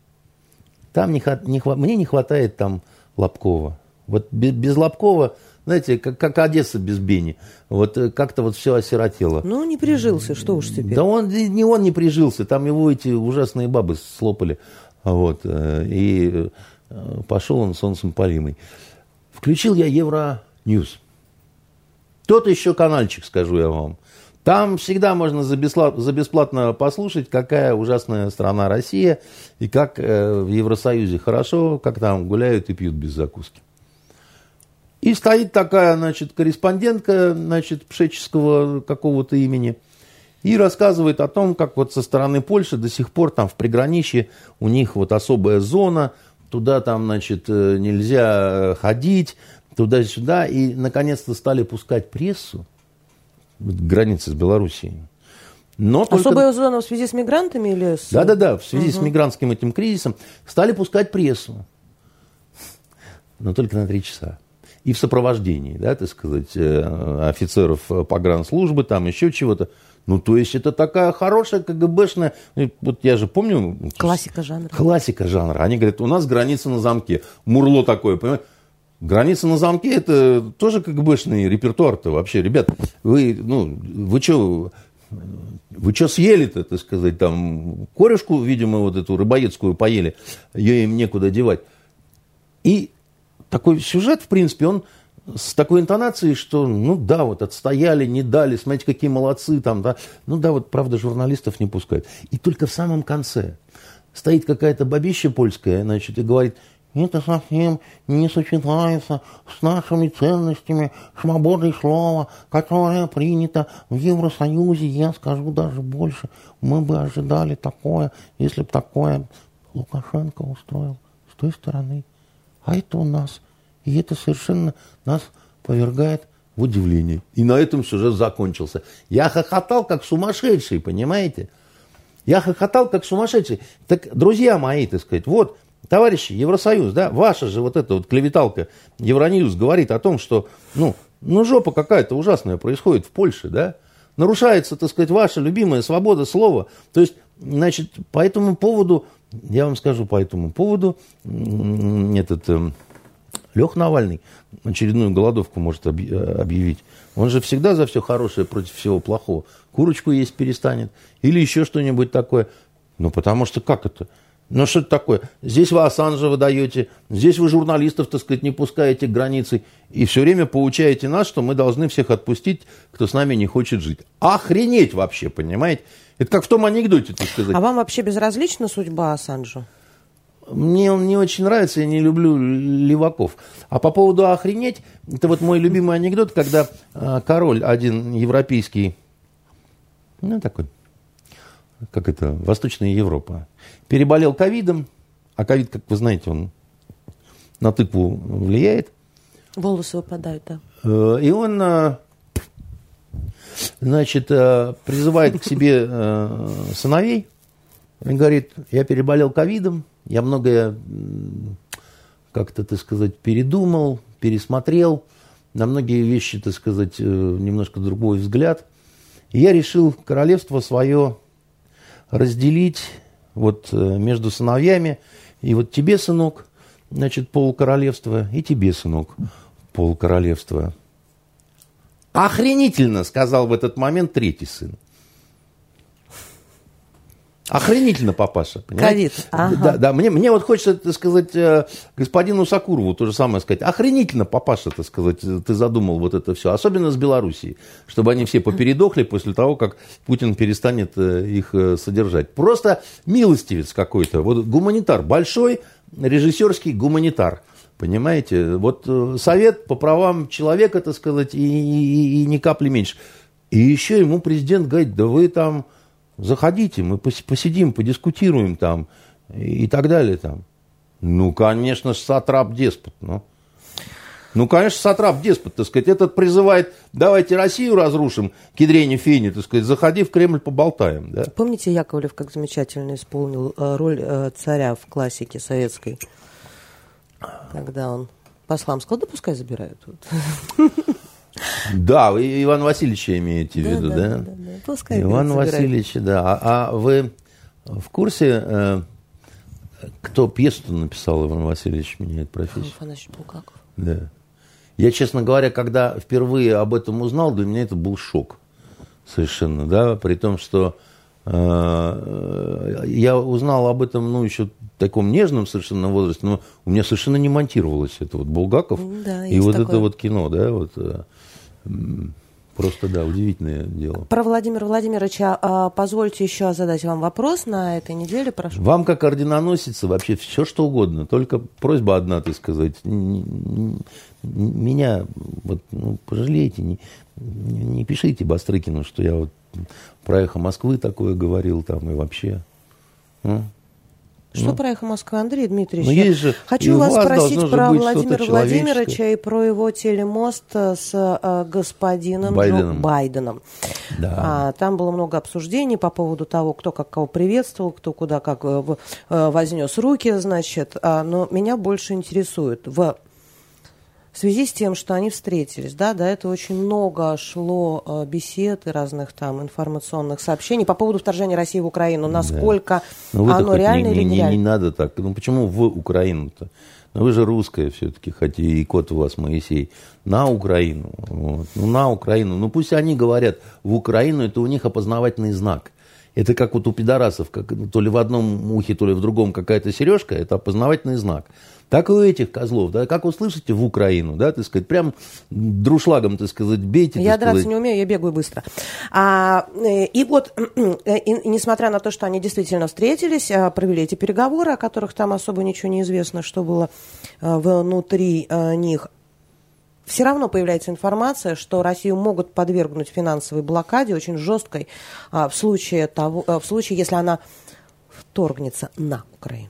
там не, не, мне не хватает там Лобкова. Вот без, без Лобкова, знаете, как, как Одесса без Бени. Вот э, как-то вот все осиротело. Ну, не прижился, что уж теперь. Да он, не он не прижился, там его эти ужасные бабы слопали. Вот, э, и э, пошел он солнцем полимый. Включил я Евро-Ньюс. Тот еще канальчик, скажу я вам. Там всегда можно за бесплатно, послушать, какая ужасная страна Россия и как э, в Евросоюзе хорошо, как там гуляют и пьют без закуски. И стоит такая, значит, корреспондентка, значит, пшеческого какого-то имени, и рассказывает о том, как вот со стороны Польши до сих пор там в приграничье у них вот особая зона, туда там, значит, э, нельзя ходить, туда-сюда, и наконец-то стали пускать прессу, границы с Белоруссией. Но Особая только... зона в связи с мигрантами или с... Да-да-да, в связи угу. с мигрантским этим кризисом стали пускать прессу. Но только на три часа. И в сопровождении, да, так сказать, э, офицеров погранслужбы, там еще чего-то. Ну, то есть это такая хорошая КГБшная, вот я же помню... Классика жанра. Классика жанра. Они говорят, у нас граница на замке. Мурло такое, понимаете? Граница на замке это тоже КГБшный репертуар-то вообще. Ребят, вы, ну, вы что, вы что съели-то, так сказать, там, корешку, видимо, вот эту рыбоедскую поели, ее им некуда девать. И такой сюжет, в принципе, он с такой интонацией, что, ну да, вот отстояли, не дали, смотрите, какие молодцы там, да. Ну да, вот, правда, журналистов не пускают. И только в самом конце стоит какая-то бабища польская, значит, и говорит – это совсем не сочетается с нашими ценностями свободой слова, которое принято в Евросоюзе. Я скажу даже больше. Мы бы ожидали такое, если бы такое Лукашенко устроил с той стороны. А это у нас. И это совершенно нас повергает в удивление. И на этом сюжет закончился. Я хохотал, как сумасшедший, понимаете? Я хохотал, как сумасшедший. Так, друзья мои, так сказать, вот товарищи, Евросоюз, да, ваша же вот эта вот клеветалка Евроньюз говорит о том, что, ну, ну жопа какая-то ужасная происходит в Польше, да, нарушается, так сказать, ваша любимая свобода слова. То есть, значит, по этому поводу, я вам скажу по этому поводу, этот э, Лех Навальный очередную голодовку может объявить. Он же всегда за все хорошее против всего плохого. Курочку есть перестанет или еще что-нибудь такое. Ну, потому что как это? Ну, что это такое? Здесь вы Ассанжа выдаете, здесь вы журналистов, так сказать, не пускаете к границе, и все время поучаете нас, что мы должны всех отпустить, кто с нами не хочет жить. Охренеть вообще, понимаете? Это как в том анекдоте, так сказать. А вам вообще безразлична судьба Ассанжа? Мне он не очень нравится, я не люблю леваков. А по поводу охренеть, это вот мой любимый анекдот, когда а, король один европейский, ну такой, как это, Восточная Европа, переболел ковидом, а ковид, как вы знаете, он на тыкву влияет. Волосы выпадают, да. Э, и он, э, значит, э, призывает к себе сыновей и говорит, я переболел ковидом, я многое как-то, так сказать, передумал, пересмотрел, на многие вещи, так сказать, немножко другой взгляд. И я решил королевство свое разделить вот э, между сыновьями. И вот тебе, сынок, значит, пол королевства, и тебе, сынок, пол королевства. Охренительно, сказал в этот момент третий сын. Охренительно, папаша. Ковид. Ага. Да, да. Мне, мне вот хочется, так сказать, э, господину Сакурову то же самое сказать. Охренительно, папаша, так сказать, ты задумал вот это все. Особенно с Белоруссией. Чтобы они все попередохли после того, как Путин перестанет э, их э, содержать. Просто милостивец какой-то. Вот гуманитар. Большой режиссерский гуманитар. Понимаете? Вот совет по правам человека, так сказать, и, и, и ни капли меньше. И еще ему президент говорит, да вы там заходите, мы посидим, подискутируем там и так далее там. Ну, конечно, сатрап-деспот, ну. Ну, конечно, сатрап-деспот, так сказать, этот призывает, давайте Россию разрушим, кедрене фени, так сказать, заходи в Кремль, поболтаем, да. Помните, Яковлев как замечательно исполнил э, роль э, царя в классике советской, когда он послам сказал, да пускай забирают. Да, вы Иван Васильевича имеете в виду, да? да? да, да. Пускай Иван Васильевич, да. А, а вы в курсе, э, кто пьесу написал Иван Васильевич меняет профессию? Афанасьевич Булгаков. Да. Я, честно говоря, когда впервые об этом узнал, для меня это был шок совершенно, да, при том, что э, я узнал об этом, ну, еще в таком нежном совершенно возрасте, но у меня совершенно не монтировалось это вот Булгаков да, и вот такое. это вот кино, да, вот. Просто, да, удивительное дело. Про Владимира Владимировича а, позвольте еще задать вам вопрос на этой неделе, прошу. Вам, как орденоносица, вообще все что угодно. Только просьба одна, ты сказать. Меня, вот, ну, пожалейте, не, не пишите Бастрыкину, что я вот про эхо Москвы такое говорил там и вообще. Ну, что ну. про эхо Москвы, Андрей Дмитриевич? Ну, есть же, Хочу вас спросить про Владимира Владимировича и про его телемост с э, господином Байденом. Джо Байденом. Да. А, там было много обсуждений по поводу того, кто как кого приветствовал, кто куда как э, э, вознес руки, значит. А, но меня больше интересует в в связи с тем, что они встретились, да, до этого очень много шло э, бесед и разных там информационных сообщений по поводу вторжения России в Украину, насколько да. ну, оно реально не, или не. Не, не надо так. Ну почему в Украину-то? Ну вы же русская все-таки, хотя и кот у вас Моисей. На Украину. Вот. Ну на Украину. Ну пусть они говорят в Украину, это у них опознавательный знак. Это как вот у пидорасов, как, то ли в одном ухе, то ли в другом какая-то сережка, это опознавательный знак. Так и у этих козлов, да, как услышите в Украину, да, так сказать, прям друшлагом, так сказать, бейте. Я драться сказать. не умею, я бегаю быстро. А, э, и вот, э, и, и, несмотря на то, что они действительно встретились, а, провели эти переговоры, о которых там особо ничего не известно, что было внутри них, все равно появляется информация, что Россию могут подвергнуть финансовой блокаде очень жесткой в случае, того, в случае если она вторгнется на Украину.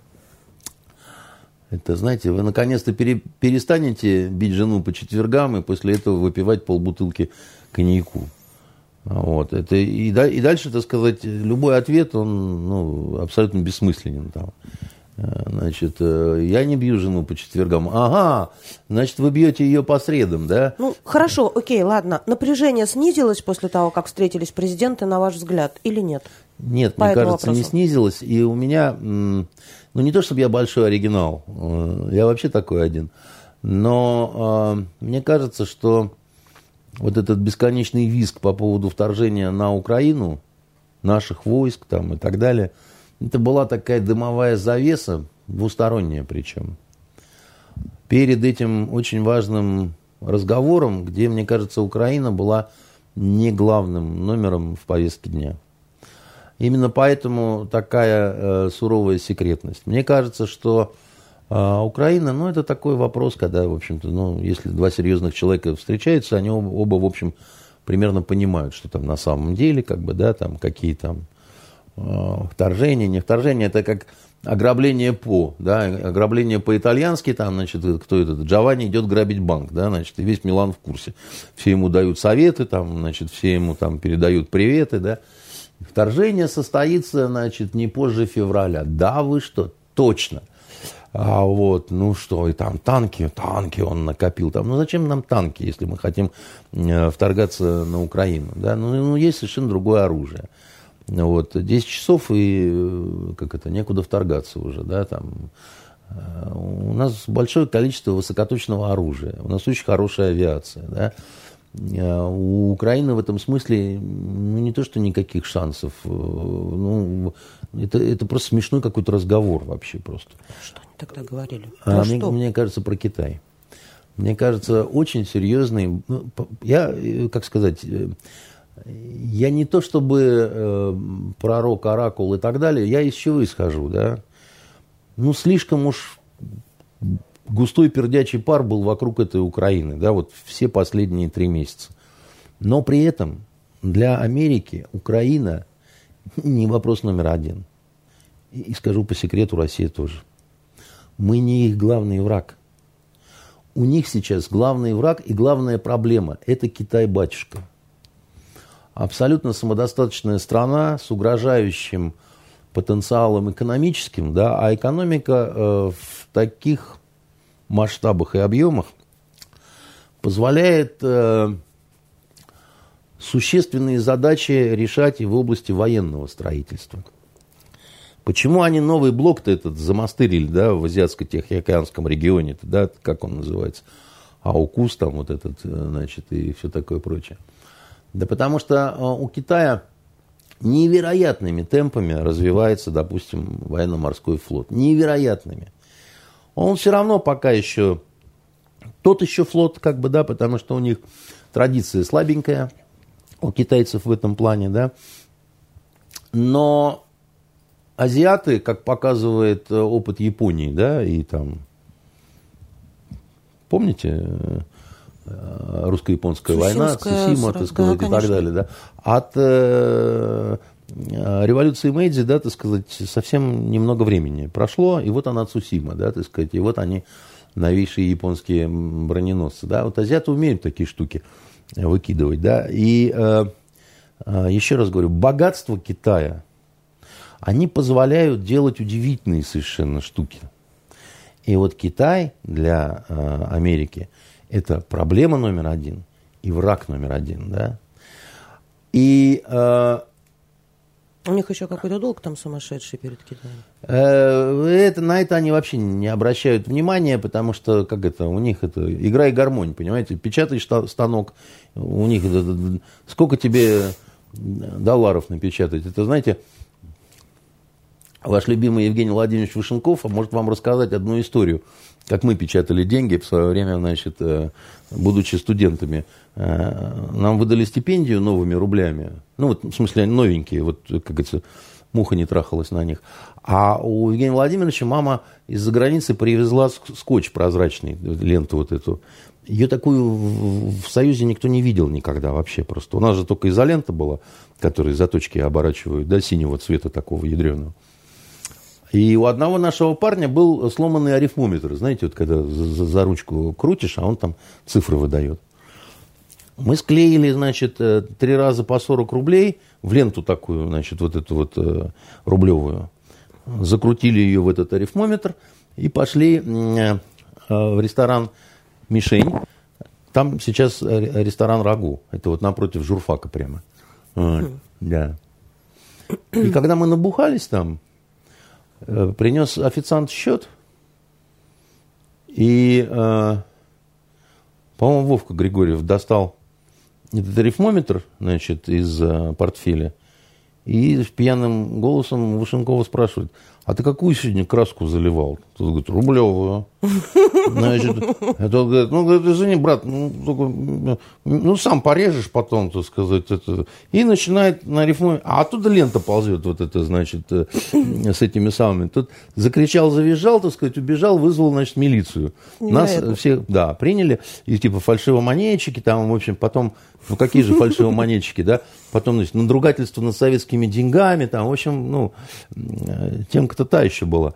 Это, знаете, вы наконец-то пере, перестанете бить жену по четвергам и после этого выпивать полбутылки коньяку. Вот. Это, и, и дальше, так сказать, любой ответ, он ну, абсолютно бессмысленен. Там. Значит, э, я не бью жену по четвергам. Ага, значит, вы бьете ее по средам, да? Ну, хорошо, окей, ладно. Напряжение снизилось после того, как встретились президенты, на ваш взгляд, или нет? Нет, по мне кажется, вопросу. не снизилось. И у меня ну, не то, чтобы я большой оригинал, э, я вообще такой один. Но э, мне кажется, что вот этот бесконечный визг по поводу вторжения на Украину, наших войск там и так далее, Это была такая дымовая завеса, двусторонняя причем. Перед этим очень важным разговором, где, мне кажется, Украина была не главным номером в повестке дня. Именно поэтому такая э, суровая секретность. Мне кажется, что э, Украина, ну, это такой вопрос, когда, в общем-то, ну, если два серьезных человека встречаются, они оба, оба, в общем, примерно понимают, что там на самом деле, как бы, да, там, какие там э, вторжения, не вторжения, это как ограбление по, да, ограбление по-итальянски, там, значит, кто этот, Джованни идет грабить банк, да, значит, и весь Милан в курсе. Все ему дают советы, там, значит, все ему там передают приветы, да. Вторжение состоится, значит, не позже февраля. Да, вы что? Точно. А вот, ну что, и там танки, танки он накопил. Там, ну зачем нам танки, если мы хотим э, вторгаться на Украину? Да? Ну, ну, есть совершенно другое оружие. Вот, 10 часов и э, как это, некуда вторгаться уже, да, там. Э, у нас большое количество высокоточного оружия, у нас очень хорошая авиация, да. Э, у Украины в этом смысле ну, не то, что никаких шансов. Ну, это, это просто смешной какой-то разговор вообще просто. Что они тогда говорили? а мне, мне кажется, про Китай. Мне кажется, очень серьезный... Ну, я, как сказать, я не то чтобы э, пророк, оракул и так далее, я из чего исхожу, да? Ну, слишком уж густой пердячий пар был вокруг этой Украины, да, вот все последние три месяца. Но при этом для Америки Украина не вопрос номер один. И скажу по секрету, Россия тоже. Мы не их главный враг. У них сейчас главный враг и главная проблема – это Китай-батюшка абсолютно самодостаточная страна с угрожающим потенциалом экономическим, да, а экономика э, в таких масштабах и объемах позволяет э, существенные задачи решать и в области военного строительства. Почему они новый блок-то этот замастырили, да, в Азиатско-Тихоокеанском регионе, да, как он называется, Аукус там вот этот, э, значит, и все такое прочее. Да потому что э, у Китая невероятными темпами развивается, допустим, военно-морской флот. Невероятными. Он все равно пока еще тот еще флот, как бы, да, потому что у них традиция слабенькая, у китайцев в этом плане, да. Но азиаты, как показывает э, опыт Японии, да, и там, помните, Э, русско-японская война, Цусима, так сказать, да, и так далее, да, от э, революции Мэйдзи, да, так сказать, совсем немного времени прошло, и вот она Цусима, да, так сказать, и вот они новейшие японские броненосцы, да, вот азиаты умеют такие штуки выкидывать, да, и э, э, еще раз говорю, богатство Китая, они позволяют делать удивительные совершенно штуки. И вот Китай для э, Америки – это проблема номер один и враг номер один, да. И э, у них еще какой-то долг там сумасшедший перед Китаем. Э, это, на это они вообще не обращают внимания, потому что, как это, у них это игра и гармонь, понимаете? Печатаешь станок, у них это, сколько тебе долларов напечатать? Это, знаете, ваш любимый Евгений Владимирович Вышенков может вам рассказать одну историю как мы печатали деньги в свое время, значит, э, будучи студентами. Э, нам выдали стипендию новыми рублями. Ну, вот, в смысле, новенькие, вот, как говорится, муха не трахалась на них. А у Евгения Владимировича мама из-за границы привезла скотч прозрачный, ленту вот эту. Ее такую в Союзе никто не видел никогда вообще просто. У нас же только изолента была, которая заточки оборачивают, да, синего цвета такого ядреного. И у одного нашего парня был сломанный арифмометр. Знаете, вот когда за, за ручку крутишь, а он там цифры выдает. Мы склеили, значит, э, три раза по 40 рублей в ленту такую, значит, вот эту вот э, рублевую. Закрутили ее в этот арифмометр и пошли э, в ресторан «Мишень». Там сейчас ресторан «Рагу». Это вот напротив журфака прямо. Вот, да. И когда мы набухались там, принес официант счет, и, э, по-моему, Вовка Григорьев достал этот рифмометр, значит, из э, портфеля И пьяным голосом Вышенкова спрашивает, а ты какую сегодня краску заливал? Тот говорит, рублевую. Значит, тот говорит, ну, говорит, извини, брат, ну, только, ну, сам порежешь потом, так сказать. Это. И начинает на рифму, а оттуда лента ползет вот это, значит, э, с этими самыми. Тут закричал, завизжал, так сказать, убежал, вызвал, значит, милицию. Нас всех, да, приняли, и типа фальшивомонетчики, там, в общем, потом ну, какие же фальшивомонетчики, да? Потом, значит, надругательство над советскими деньгами, там, в общем, ну, темка-то та еще была.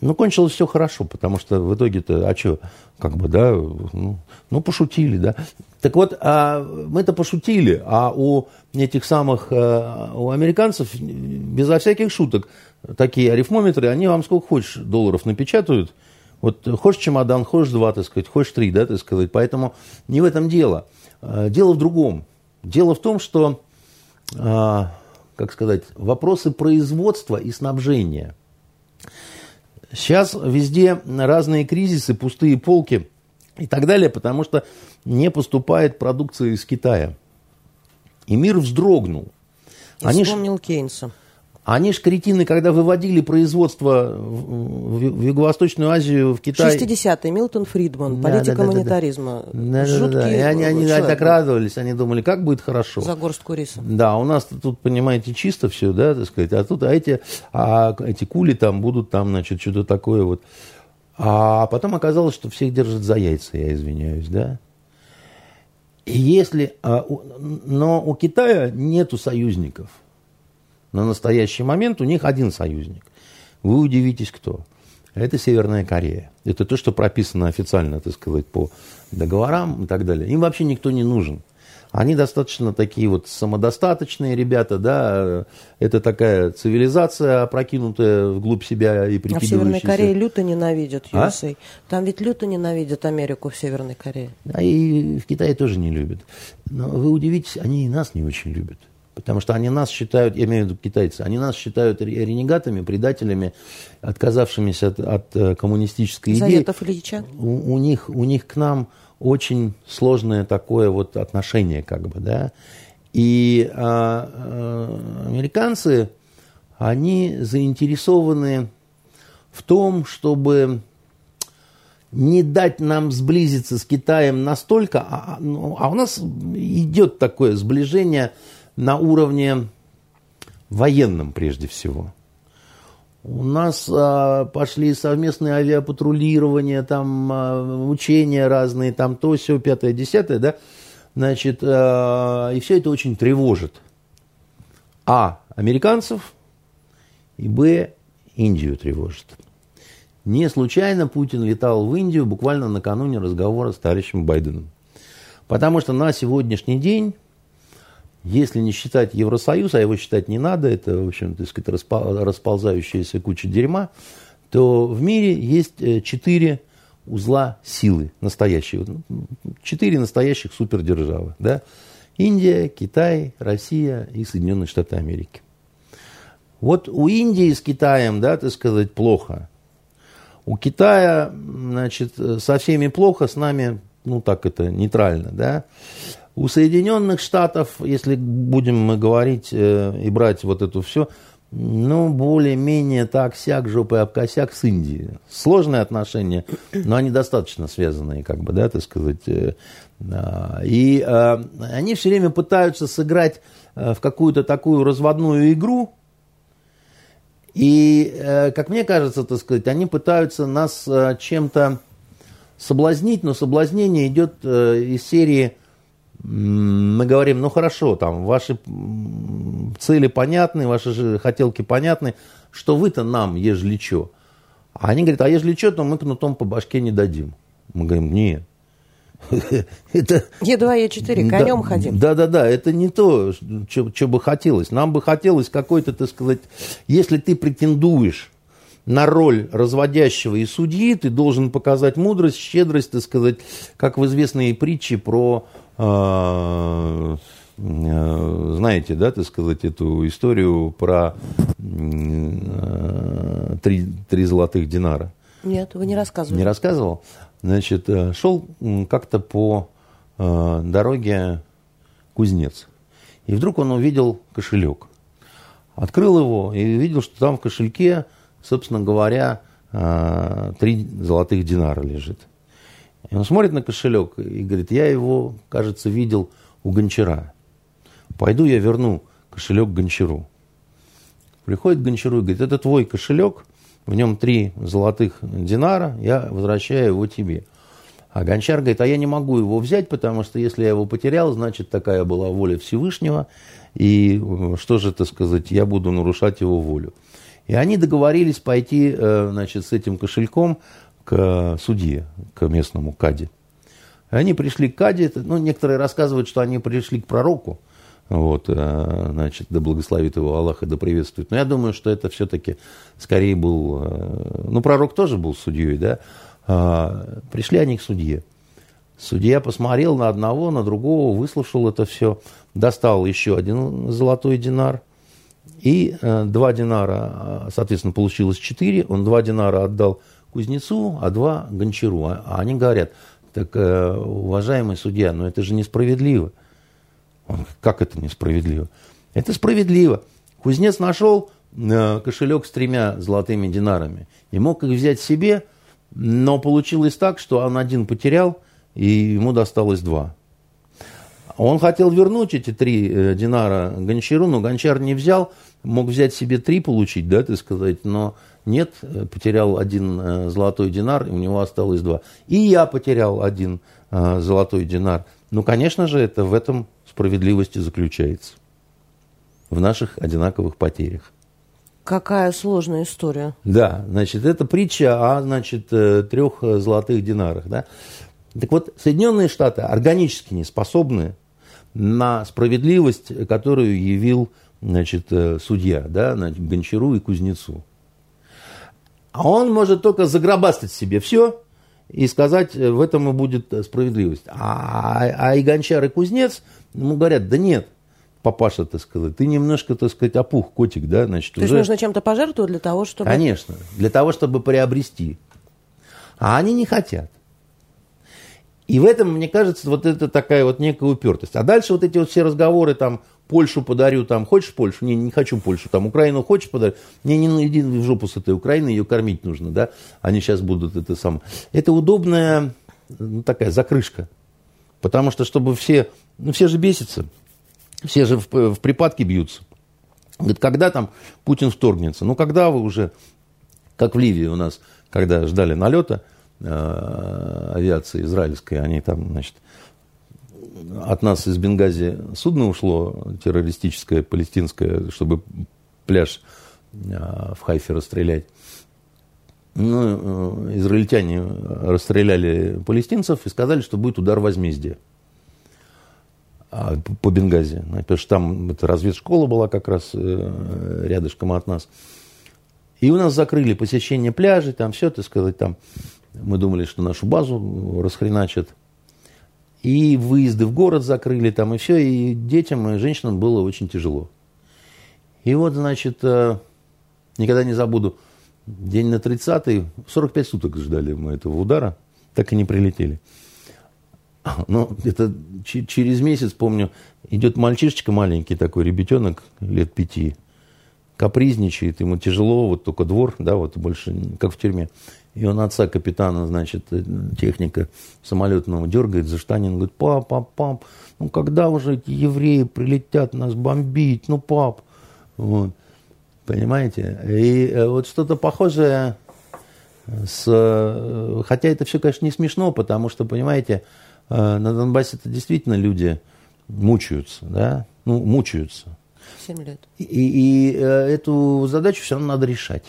Ну, кончилось все хорошо, потому что в итоге-то, а что, как бы, да, ну, ну пошутили, да. Так вот, а мы-то пошутили, а у этих самых, э, у американцев, безо всяких шуток, такие арифмометры, они вам сколько хочешь долларов напечатают, вот хочешь чемодан, хочешь два, так сказать, хочешь три, да, так сказать. Поэтому не в этом дело. Э, дело в другом. Дело в том, что, э, как сказать, вопросы производства и снабжения. Сейчас везде разные кризисы, пустые полки и так далее, потому что не поступает продукция из Китая. И мир вздрогнул. И Они вспомнил Кейнса. Они ж кретины, когда выводили производство в, в Юго-Восточную Азию, в Китай... 60-е, Милтон Фридман, да, политика да, да, монетаризма. Да, да, да, И они, они так радовались, они думали, как будет хорошо. За горстку риса. Да, у нас тут, понимаете, чисто все, да, так сказать, а тут а эти, а эти кули там будут, там, значит, что-то такое вот. А потом оказалось, что всех держат за яйца, я извиняюсь, да. И если... А, но у Китая нету союзников – на настоящий момент у них один союзник. Вы удивитесь, кто. Это Северная Корея. Это то, что прописано официально, так сказать, по договорам и так далее. Им вообще никто не нужен. Они достаточно такие вот самодостаточные ребята, да, это такая цивилизация, опрокинутая вглубь себя и прикидывающаяся. А в Северной Корее люто ненавидят USA. А? Там ведь люто ненавидят Америку в Северной Корее. А и в Китае тоже не любят. Но вы удивитесь, они и нас не очень любят. Потому что они нас считают, я имею в виду китайцы, они нас считают ренегатами, предателями, отказавшимися от, от э, коммунистической идеи. Заветов Ильича? У, у, них, у них к нам очень сложное такое вот отношение, как бы, да. И а, а, американцы, они заинтересованы в том, чтобы не дать нам сблизиться с Китаем настолько, а, а ну, а у нас идет такое сближение на уровне военном прежде всего. У нас а, пошли совместные авиапатрулирования, там а, учения разные, там то, все, пятое, десятое, да, значит, а, и все это очень тревожит. А, американцев, и Б, Индию тревожит. Не случайно Путин летал в Индию буквально накануне разговора с товарищем Байденом. Потому что на сегодняшний день если не считать Евросоюз, а его считать не надо, это, в общем, так сказать, расползающаяся куча дерьма, то в мире есть э, четыре узла силы настоящие. Четыре настоящих супердержавы. Да? Индия, Китай, Россия и Соединенные Штаты Америки. Вот у Индии с Китаем, да, так сказать, плохо. У Китая, значит, со всеми плохо, с нами, ну, так это, нейтрально, да. У Соединенных Штатов, если будем мы говорить э, и брать вот это все, ну, более-менее так, сяк, жопой об косяк с Индией. Сложные отношения, но они достаточно связанные, как бы, да, так сказать. Э, и э, они все время пытаются сыграть э, в какую-то такую разводную игру, и, э, как мне кажется, так сказать, они пытаются нас чем-то соблазнить, но соблазнение идет из серии мы говорим, ну хорошо, там ваши цели понятны, ваши же хотелки понятны, что вы-то нам, ежели что. А они говорят, а ежели что, то мы кнутом по башке не дадим. Мы говорим, нет. [LAUGHS] Это... Е2, Е4, конем да, ходим. Да-да-да, это не то, что бы хотелось. Нам бы хотелось какой-то, так сказать, если ты претендуешь на роль разводящего и судьи, ты должен показать мудрость, щедрость, так сказать, как в известной притче про знаете, да, так сказать, эту историю про э, три, три золотых динара? Нет, вы не рассказывали. Не рассказывал? Значит, э, шел как-то по дороге кузнец. И вдруг он увидел кошелек. Открыл его и видел, что там в кошельке, собственно говоря, э, три золотых динара лежит. И он смотрит на кошелек и говорит, я его, кажется, видел у гончара. Пойду я верну кошелек гончару. Приходит к гончару и говорит, это твой кошелек, в нем три золотых динара, я возвращаю его тебе. А гончар говорит, а я не могу его взять, потому что если я его потерял, значит, такая была воля Всевышнего, и э, что же это сказать, я буду нарушать его волю. И они договорились пойти, э, значит, с этим кошельком к судье, к местному каде. Они пришли к каде, ну, некоторые рассказывают, что они пришли к пророку, вот, э, значит, да благословит его Аллах и да приветствует. Но я думаю, что это все-таки скорее был, э, ну, пророк тоже был судьей, да. А, пришли они к судье. Судья посмотрел на одного, на другого, выслушал это все, достал еще один золотой динар, и э, два динара, соответственно, получилось четыре, он два динара отдал кузнецу, а два гончару. А, а они говорят, так, уважаемый судья, но это же несправедливо. Он, как это несправедливо? Это справедливо. Кузнец нашел э, кошелек с тремя золотыми динарами и мог их взять себе, но получилось так, что он один потерял, и ему досталось два. Он хотел вернуть эти три э, динара гончару, но гончар не взял, мог взять себе три получить, да, ты сказать, но нет, э, потерял один золотой динар, и у него осталось два. И я потерял один золотой динар. Ну, конечно же, это в этом справедливости заключается. В наших одинаковых потерях. Какая сложная история. Да, значит, это притча о, значит, э, трех золотых динарах. Да? Так вот, Соединенные Штаты органически не способны на справедливость, которую явил значит, э, судья, да, Гончару и Кузнецу. А он может только загробастать себе все и сказать, э, в этом и будет справедливость. А, а и Гончар, и Кузнец Ему говорят, да нет, папаша, так сказать, ты немножко, так сказать, опух, котик, да, значит, То уже... есть нужно чем-то пожертвовать для того, чтобы... Конечно, для того, чтобы приобрести. А они не хотят. И в этом, мне кажется, вот это такая вот некая упертость. А дальше вот эти вот все разговоры, там, Польшу подарю, там, хочешь Польшу? Не, не хочу Польшу. Там, Украину хочешь подарю? Не, не, иди в жопу с этой Украиной, ее кормить нужно, да? Они сейчас будут это самое. Это удобная, ну, такая закрышка. Потому что, чтобы все ну, все же бесятся. Все же в, в припадке бьются. Говорит, когда там Путин вторгнется? Ну, когда вы уже, как в Ливии у нас, когда ждали налета э, авиации израильской, они там, значит, от нас из Бенгази судно ушло, террористическое, палестинское, чтобы пляж э, в Хайфе расстрелять. Ну, э, израильтяне расстреляли палестинцев и сказали, что будет удар возмездия. А, по Бенгази. Потому что там это разведшкола была как раз э, рядышком от нас. И у нас закрыли посещение пляжей, там все, так сказать, там мы думали, что нашу базу расхреначат. И выезды в город закрыли там, и все, и детям, и женщинам было очень тяжело. И вот, значит, э, никогда не забуду, день на 30-й, 45 суток ждали мы этого удара, так и не прилетели. [LAUGHS] Ну, это через месяц, помню, идет мальчишечка маленький такой, ребятенок лет пяти, капризничает, ему тяжело, вот только двор, да, вот больше, как в тюрьме. И он отца капитана, значит, э, техника самолетного дергает за штанин, говорит, пап, пап, пап, ну когда уже эти евреи прилетят нас бомбить, ну пап. Вот. Понимаете? И э, вот что-то похожее с... Э, хотя это все, конечно, не смешно, потому что, понимаете, на Донбассе это действительно люди мучаются, да, ну, мучаются. 7 лет. И, и э, эту задачу все равно надо решать.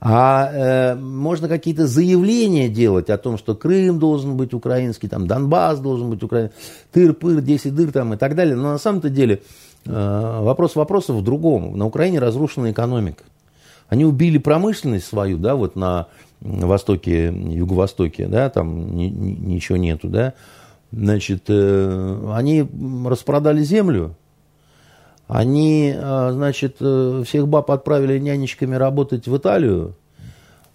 А э, можно какие-то заявления делать о том, что Крым должен быть украинский, там Донбасс должен быть украинский, тыр-пыр, 10 дыр там и так далее. Но на самом-то деле э, вопрос вопросов в другом. На Украине разрушена экономика. Они убили промышленность свою, да, вот на востоке, юго-востоке, да, там ни, ни, ничего нету, да, значит, э, они распродали землю, они, э, значит, э, всех баб отправили нянечками работать в Италию,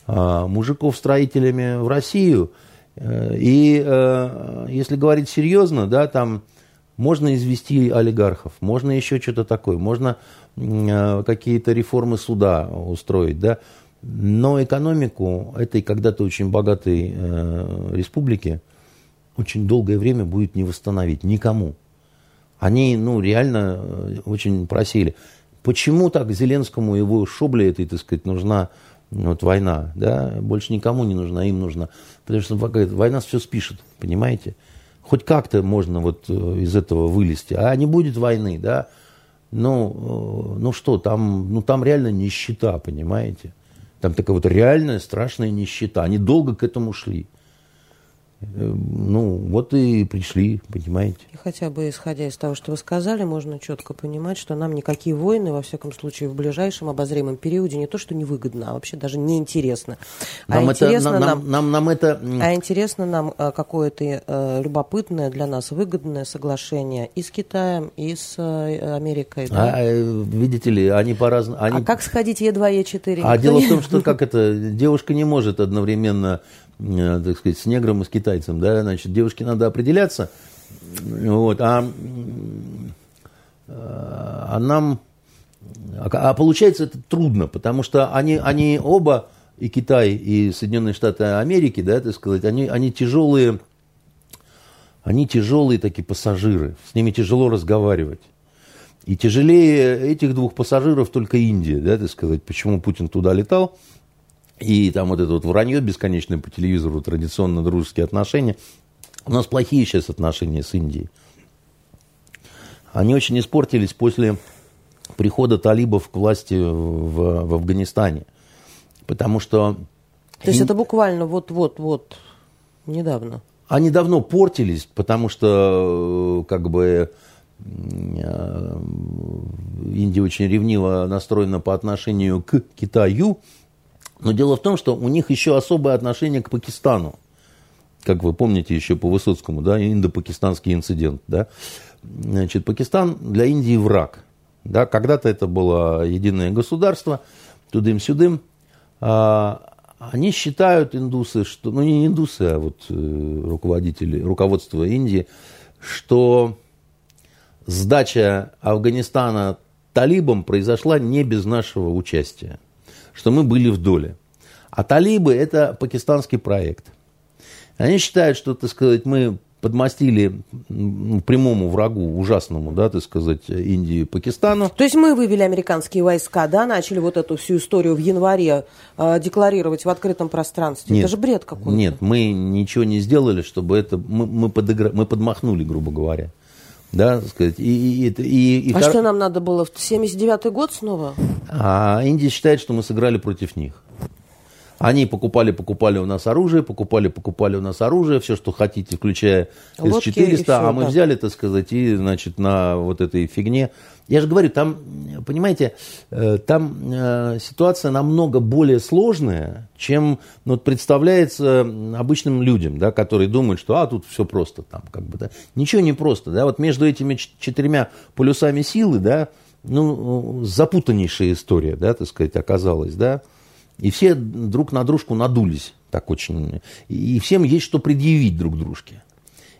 э, мужиков строителями в Россию, э, и э, если говорить серьезно, да, там Можно извести олигархов, можно еще что-то такое, можно какие-то реформы суда устроить, да. Но экономику этой когда-то очень богатой республики очень долгое время будет не восстановить никому. Они, ну, реально э, очень просили. Почему так Зеленскому его шобле этой, так сказать, нужна вот война, да, больше никому не нужна, им нужна. Потому что война все спишет, понимаете? Хоть как-то можно вот э, из этого вылезти. А не будет войны, да, ну, э, ну что, там, ну, там реально нищета, понимаете? Там такая вот реальная страшная нищета. Они долго к этому шли. Ну, вот и пришли, понимаете. И хотя бы исходя из того, что вы сказали, можно четко понимать, что нам никакие войны, во всяком случае, в ближайшем обозримом периоде не то, что невыгодно, а вообще даже неинтересно. А нам а это, интересно нам, нам, нам, нам это... А интересно нам э, какое-то э, любопытное для нас выгодное соглашение и с Китаем, и с э, Америкой. Да? А, видите ли, они по-разному... Они... А как сходить Е2, Е4? А дело в том, что как это, девушка не может одновременно так сказать, с негром и с китайцем, да, значит, девушке надо определяться, вот, а, а нам, а, а получается это трудно, потому что они, они оба, и Китай, и Соединенные Штаты Америки, да, так сказать, они, они тяжелые, они тяжелые такие пассажиры, с ними тяжело разговаривать. И тяжелее этих двух пассажиров только Индия, да, так сказать, почему Путин туда летал – и там вот это вот вранье бесконечное по телевизору, традиционно дружеские отношения. У нас плохие сейчас отношения с Индией. Они очень испортились после прихода талибов к власти в, в Афганистане. Потому что... То есть это буквально вот-вот-вот недавно? Они давно портились, потому что как бы э, Индия очень ревниво настроена по отношению к Китаю, но дело в том, что у них еще особое отношение к Пакистану. Как вы помните еще по Высоцкому, да, индо-пакистанский инцидент, да. Значит, Пакистан для Индии враг. Да, когда-то это было единое государство, тудым-сюдым. А, они считают, индусы, что, ну не индусы, а вот э, руководители, руководство Индии, что сдача Афганистана талибам произошла не без нашего участия что мы были в доле. А талибы – это пакистанский проект. Они считают, что, так сказать, мы подмастили прямому врагу, ужасному, да, так сказать, Индии и Пакистану. То есть мы вывели американские войска, да, начали вот эту всю историю в январе э, декларировать в открытом пространстве. Нет, это же бред какой-то. Нет, мы ничего не сделали, чтобы это... Мы, мы, подыгра... мы подмахнули, грубо говоря. Да, сказать. И, и, и, и, а хор... что нам надо было? В 79-й год снова? А Индия считает, что мы сыграли против них. Они покупали, покупали у нас оружие, покупали, покупали у нас оружие, все, что хотите, включая С-400, а мы да. взяли, так сказать, и, значит, на вот этой фигне. Я же говорю, там, понимаете, э, там э, ситуация намного более сложная, чем ну, представляется обычным людям, да, которые думают, что а, тут все просто. Там, как бы, да. Ничего не просто. Да. Вот между этими четырьмя полюсами силы, да, ну, запутаннейшая история, да, так сказать, оказалась, да. И все друг на дружку надулись так очень. И всем есть что предъявить друг дружке.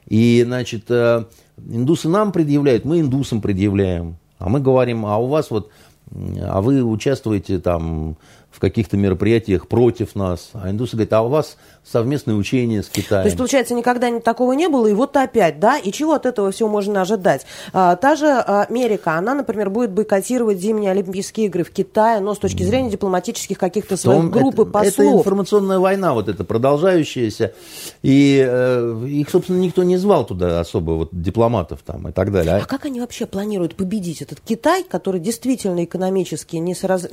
И, значит, э, индусы нам предъявляют, мы индусам предъявляем. А мы говорим, а у вас вот, а вы участвуете там в каких-то мероприятиях против нас. А индусы говорят, а у вас совместное учение с Китаем. То есть, получается, никогда такого не было, и вот опять, да? И чего от этого всего можно ожидать? А, та же Америка, она, например, будет бойкотировать зимние Олимпийские игры в Китае, но с точки зрения дипломатических каких-то своих групп это, и послов. Это информационная война вот эта продолжающаяся, и э, их, собственно, никто не звал туда особо, вот дипломатов там и так далее. А как они вообще планируют победить этот Китай, который действительно экономически несораз...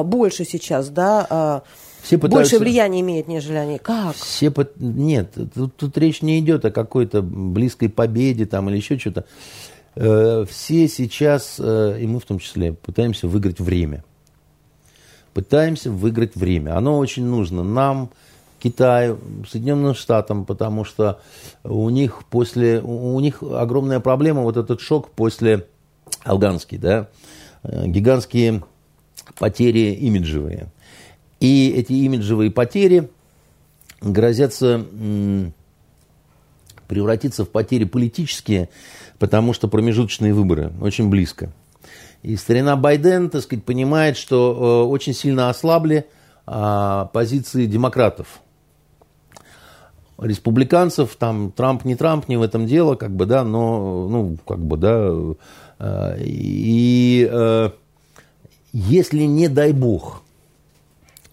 а, больше сейчас, да, а, все пытаются... Больше влияния имеет, нежели они. Как? Все под... Нет, тут, тут речь не идет о какой-то близкой победе там или еще что-то. Э, все сейчас, э, и мы в том числе, пытаемся выиграть время. Пытаемся выиграть время. Оно очень нужно нам, Китаю, Соединенным Штатам, потому что у них после, у них огромная проблема, вот этот шок после афганский, да, э, гигантские потери имиджевые. И эти имиджевые потери грозятся превратиться в потери политические, потому что промежуточные выборы очень близко. И старина Байден, так сказать, понимает, что э, очень сильно ослабли э, позиции демократов. Республиканцев, там, Трамп не Трамп, не в этом дело, как бы, да, но, ну, как бы, да, э, и э, если, не дай бог,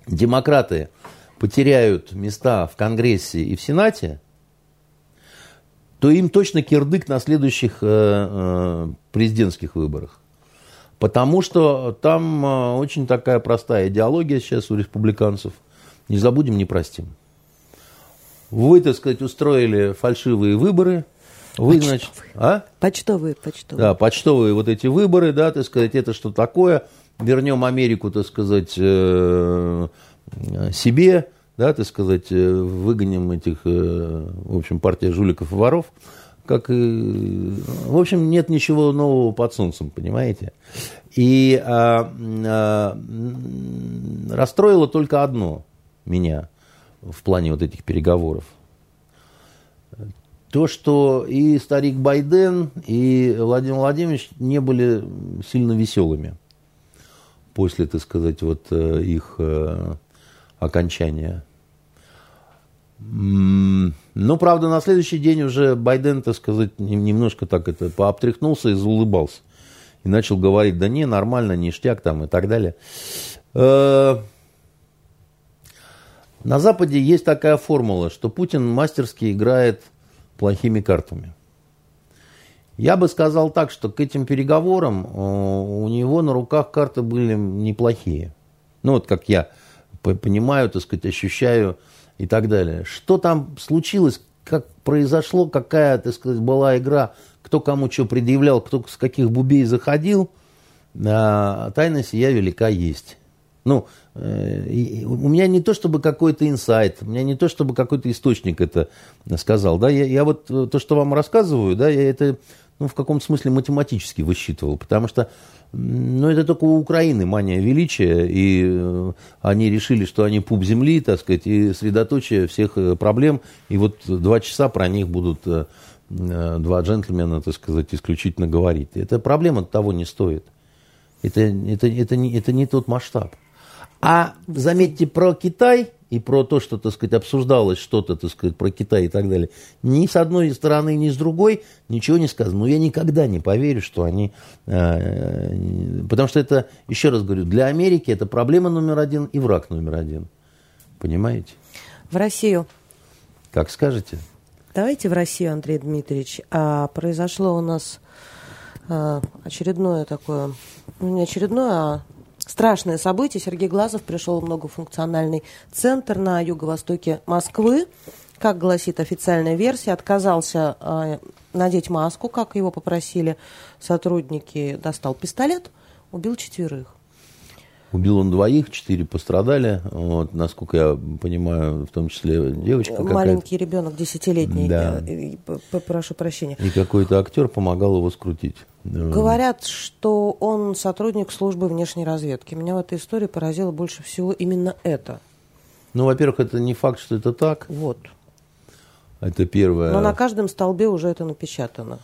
демократы потеряют места в Конгрессе и в Сенате, то им точно кирдык на следующих э, э, президентских выборах. Потому что там э, очень такая простая идеология сейчас у республиканцев. Не забудем, не простим. Вы, так сказать, устроили фальшивые выборы. Вы, почтовые. значит, а? Почтовые, почтовые. Да, почтовые вот эти выборы, да, так сказать, это что такое? Вернем Америку, так сказать, э, себе, да, так сказать, э, выгоним этих, в общем, партия жуликов и воров как. В общем, нет ничего нового под солнцем, понимаете? И а, а, расстроило только одно меня в плане вот этих переговоров. То, что и старик Байден, и Владимир Владимирович не были сильно веселыми после, так сказать, вот э, их э, окончания ну, правда, на следующий день уже Байден, так сказать, немножко так это пообтряхнулся и заулыбался. И начал говорить, да не, нормально, ништяк там и так далее. Э, на Западе есть такая формула, что Путин мастерски играет плохими картами. Я бы сказал так, что к этим переговорам э, у него на руках карты были неплохие. Ну, вот как я понимаю, так сказать, ощущаю и так далее. Что там случилось, как произошло, какая, так сказать, была игра, кто кому что предъявлял, кто с каких бубей заходил, а, тайна сия велика есть. Ну, э, у меня не то чтобы какой-то инсайт, у меня не то чтобы какой-то источник это сказал, да, я, я вот э, то, что вам рассказываю, да, я это, ну, в каком-то смысле математически высчитывал, потому что но это только у Украины мания величия, и э, они решили, что они пуп земли, так сказать, и средоточие всех э, проблем. И вот два часа про них будут э, два джентльмена, так сказать, исключительно говорить. Эта проблема того не стоит. Это, это, это, не, это не тот масштаб. А заметьте, про Китай и про то, что, так сказать, обсуждалось что-то, так сказать, про Китай и так далее, ни с одной стороны, ни с другой ничего не сказано. Но я никогда не поверю, что они... Э, потому что это, еще раз говорю, для Америки это проблема номер один и враг номер один. Понимаете? В Россию. Как скажете. Давайте в Россию, Андрей Дмитриевич. А, произошло у нас а, очередное такое, ну не очередное, а страшное событие. Сергей Глазов пришел в многофункциональный центр на юго-востоке Москвы. Как гласит официальная версия, отказался э, надеть маску, как его попросили сотрудники, достал пистолет, убил четверых. Убил он двоих, четыре пострадали. Вот, насколько я понимаю, в том числе девочка Маленький ребенок, десятилетний. Да. Э, прошу прощения. И какой-то актер помогал его скрутить. Говорят, что он сотрудник службы внешней разведки. Меня в этой истории поразило больше всего именно это. Ну, во-первых, это не факт, что это так. Вот. Это первое. Но на каждом столбе уже это напечатано.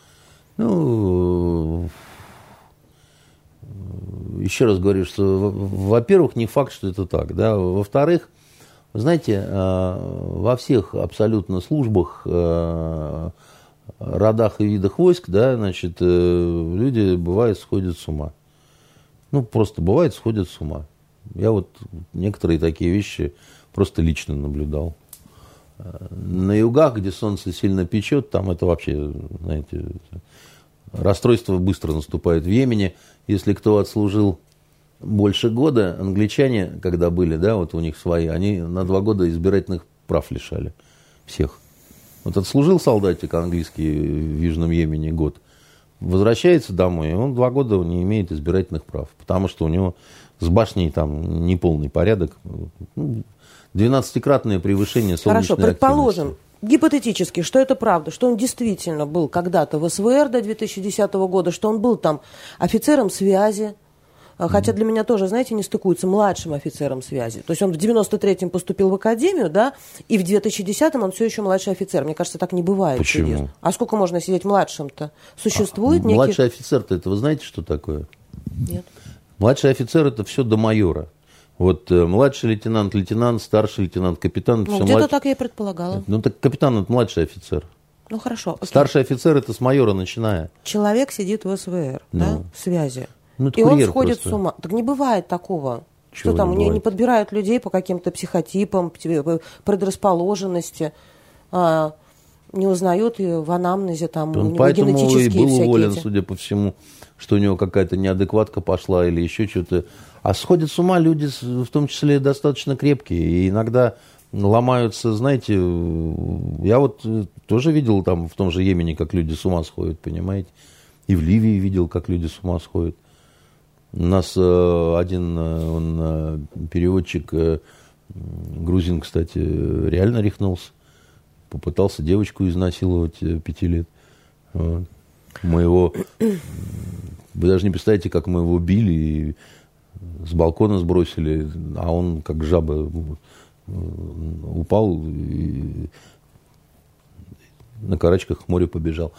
Ну, еще раз говорю, что, во-первых, не факт, что это так. Да? Во-вторых, знаете, э, во всех абсолютно службах, э, родах и видах войск, да, значит, э, люди, бывает, сходят с ума. Ну, просто бывает, сходят с ума. Я вот некоторые такие вещи просто лично наблюдал. На югах, где солнце сильно печет, там это вообще, знаете, расстройство быстро наступает в Йемене если кто отслужил больше года, англичане, когда были, да, вот у них свои, они на два года избирательных прав лишали всех. Вот отслужил солдатик английский в Южном Йемене год, возвращается домой, и он два года не имеет избирательных прав, потому что у него с башней там неполный порядок, 12-кратное ну, превышение солнечной Хорошо, предположим, активности гипотетически, что это правда, что он действительно был когда-то в СВР до 2010 года, что он был там офицером связи, Хотя для меня тоже, знаете, не стыкуется младшим офицером связи. То есть он в 93-м поступил в академию, да, и в 2010-м он все еще младший офицер. Мне кажется, так не бывает. Почему? Чудес. А сколько можно сидеть младшим-то? Существует а, некий... Младший офицер-то, это вы знаете, что такое? Нет. Младший офицер это все до майора. Вот э, младший лейтенант, лейтенант, старший лейтенант, капитан. Ну, где-то младш... так я и предполагала. Ну, так капитан это младший офицер. Ну, хорошо. Окей. Старший офицер это с майора начиная. Человек сидит в СВР, ну. да, в связи. Ну, и он сходит просто. с ума. Так не бывает такого. Чего что там, не, не подбирают людей по каким-то психотипам, предрасположенности, а, не узнают и в анамнезе там Он поэтому и был уволен, эти. судя по всему, что у него какая-то неадекватка пошла или еще что-то. А сходят с ума люди, в том числе достаточно крепкие, и иногда ломаются, знаете, я вот тоже видел там в том же Йемене, как люди с ума сходят, понимаете, и в Ливии видел, как люди с ума сходят. У нас э, один э, он, э, переводчик, грузин, кстати, реально рехнулся. Попытался девочку изнасиловать пяти лет. Вот. Мы его... Вы даже не представляете, как мы его били и с балкона сбросили, а он как жаба упал и на карачках к морю побежал.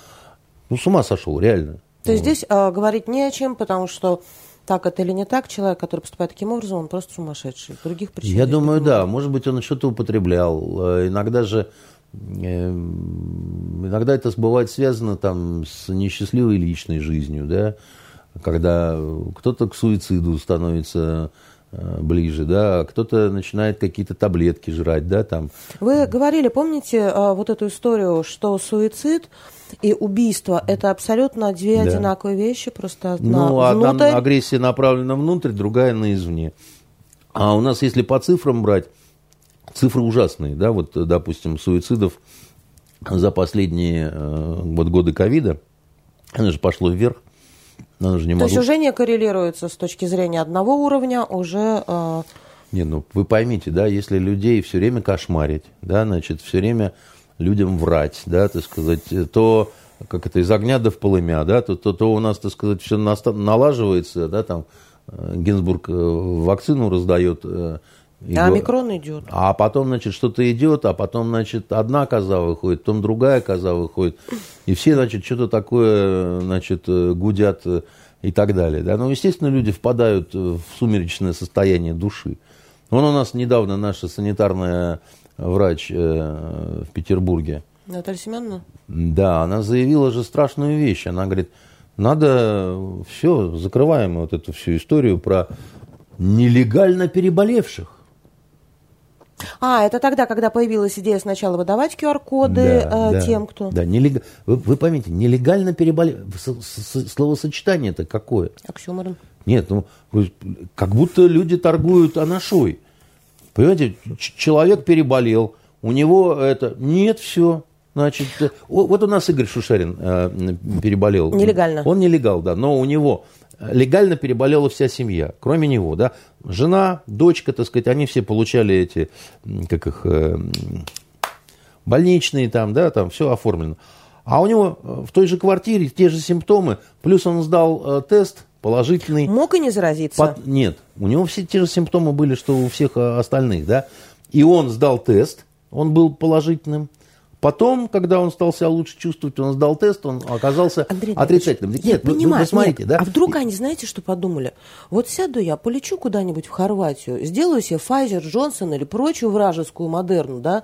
Ну, с ума сошел, реально. То есть вот. здесь э, говорить не о чем, потому что так это или не так, человек, который поступает таким образом, он просто сумасшедший. Других причин. Я думаю, да. Может быть, он что-то употреблял. Э, иногда же эм, иногда это бывает связано там с несчастливой личной жизнью, да, когда кто-то к суициду становится э, ближе, да, кто-то начинает какие-то таблетки жрать, да, там. Вы говорили, помните э, вот эту историю, что суицид и убийство – это абсолютно две да. одинаковые вещи, просто одна ну, внутрь. одна агрессия направлена внутрь, другая на извне. А у нас, если по цифрам брать, цифры ужасные, да, вот, допустим, суицидов за последние э, вот, годы ковида, оно же пошло вверх. Оно же не То могло... есть уже не коррелируется с точки зрения одного уровня, уже... Э... Не, ну вы поймите, да, если людей все время кошмарить, да, значит, все время людям врать, да, так сказать, то как это из огня до в полымя, да, то, то, то у нас, так сказать, все налаживается, да, там э, Гинзбург э, вакцину раздает. Э, и а омикрон идет. А потом, значит, что-то идет, а потом, значит, одна коза выходит, потом другая коза выходит. И все, значит, что-то такое, значит, гудят и так далее. Да? Ну, естественно, люди впадают в сумеречное состояние души. Вон у нас недавно наша санитарная врач э, в Петербурге. Наталья Семеновна? Да, она заявила же страшную вещь. Она говорит, надо все, закрываем вот эту всю историю про нелегально переболевших. А, это тогда, когда появилась идея сначала выдавать QR-коды да, э, да, тем, кто... Да, нелег... вы, вы поймите, нелегально переболев... Словосочетание это какое? Оксюморон. Нет, ну, как будто люди торгуют анашой. Понимаете, человек переболел, у него это... Нет, все. Значит, э, вот у нас Игорь Шушарин э, переболел. Нелегально. Он нелегал, да, но у него легально переболела вся семья, кроме него, да. Жена, дочка, так сказать, они все получали эти, как их, э, больничные там, да, там все оформлено. А у него в той же квартире те же симптомы, плюс он сдал тест, положительный. Мог и не заразиться? Под... Нет, у него все те же симптомы были, что у всех э, остальных, да. И он сдал тест, он был положительным. Потом, когда он стал себя лучше чувствовать, он сдал тест, он оказался Андрей отрицательным. Нет, я вы, понимаю, вы посмотрите, нет. да? А вдруг они, знаете, что подумали? Вот сяду я, полечу куда-нибудь в Хорватию, сделаю себе Pfizer, Джонсон или прочую вражескую Модерну, да,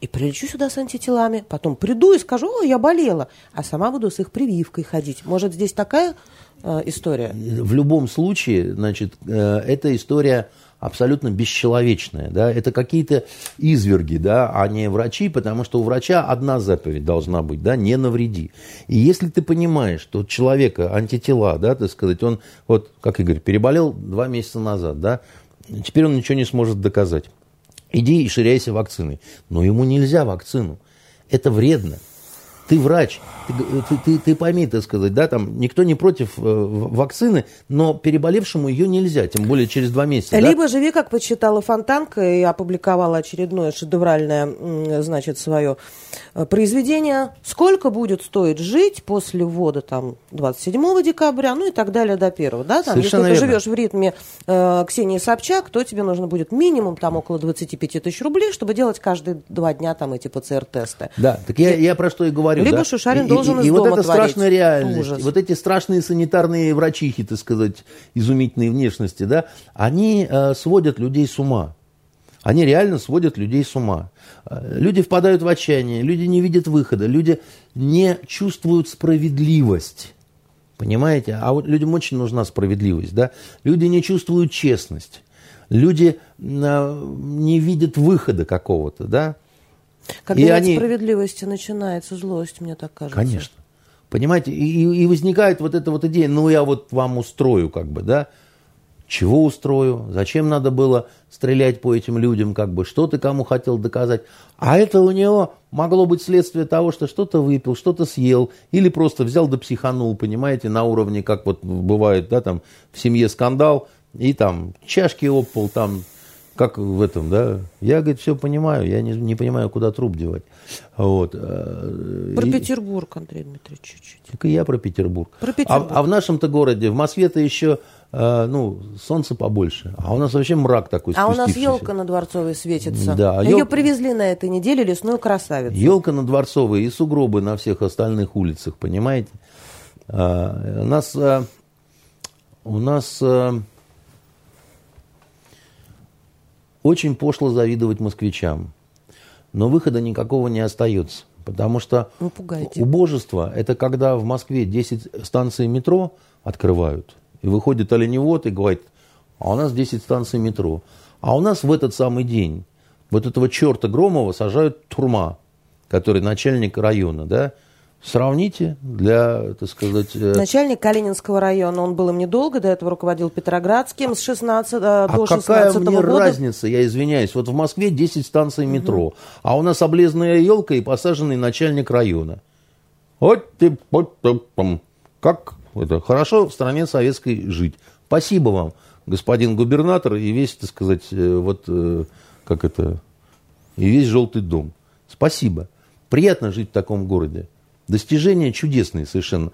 и прилечу сюда с антителами, потом приду и скажу, о, я болела, а сама буду с их прививкой ходить. Может, здесь такая Э, история? В любом случае, значит, э, эта история абсолютно бесчеловечная, да, это какие-то изверги, да, а не врачи, потому что у врача одна заповедь должна быть, да, не навреди. И если ты понимаешь, что у человека антитела, да, так сказать, он, вот, как Игорь, переболел два месяца назад, да, теперь он ничего не сможет доказать. Иди и ширяйся вакциной. Но ему нельзя вакцину. Это вредно. Ты врач, ты, ты, ты, ты пойми, так сказать, да, там никто не против э, вакцины, но переболевшему ее нельзя, тем более через два месяца. Либо да? живи, как почитала Фонтанка и опубликовала очередное шедевральное, значит, свое э, произведение. Сколько будет стоить жить после ввода там 27 декабря, ну и так далее до 1, да? Там, Совершенно если верно. ты живешь в ритме э, Ксении Собчак, то тебе нужно будет минимум там около 25 тысяч рублей, чтобы делать каждые два дня там эти ПЦР-тесты. Да, так я, я про что и говорю. Либо да? Шушарин и, должен и, из и дома вот это творить. страшная реальность, Ужас. вот эти страшные санитарные врачихи, так сказать, изумительной внешности, да, они э, сводят людей с ума. Они реально сводят людей с ума. Э, Люди впадают в отчаяние, люди не видят выхода, люди не чувствуют справедливость. Понимаете? А вот людям очень нужна справедливость, да? Люди не чувствуют честность. Люди э, не видят выхода какого-то, да? Когда И нет они- справедливости начинается злость, мне так кажется. Конечно. Понимаете, и, и- возникает вот эта вот идея, ну я вот вам устрою, как бы, да? Чего устрою? Зачем надо было стрелять по этим людям, как бы, что ты кому хотел доказать? А это у него могло быть следствие того, что что-то выпил, что-то съел, или просто взял да психанул, понимаете, на уровне, как вот бывает, да, там, в семье скандал, и там чашки опал, там, как в этом, да. Я, говорит, все понимаю, я не, не понимаю, куда труп девать. Вот. э, Про и- Петербург, Андрей Дмитриевич, чуть-чуть. так и я про Петербург. Про Петербург. А, а в нашем-то городе, в Москве-то еще, э, ну, солнце побольше. А у нас вообще мрак такой А у нас елка на Дворцовой светится. Да, Ее ел- привезли на этой неделе, лесную красавицу. Елка на Дворцовой и сугробы на всех остальных улицах, понимаете? А, у нас, а, у нас а, очень пошло завидовать москвичам, но выхода никакого не остается, потому что убожество – это когда в Москве 10 станций метро открывают, и выходит оленевод и говорит, а у нас 10 станций метро. А у нас в этот самый день вот этого черта Громова сажают турма, который начальник района, да? Сравните для, так сказать... э, Начальник Калининского района, он был им недолго, до этого руководил Петроградским с 16 э, А до какая 16 мне года. разница, я извиняюсь, вот в Москве 10 станций метро, а у нас облезная елка и посаженный начальник района. Вот ты, вот ты, как это, хорошо в стране советской жить. Спасибо вам, господин губернатор, и весь, так сказать, э, вот, э, как это, и весь желтый дом. Спасибо. Приятно жить в таком городе. Достижения чудесные совершенно.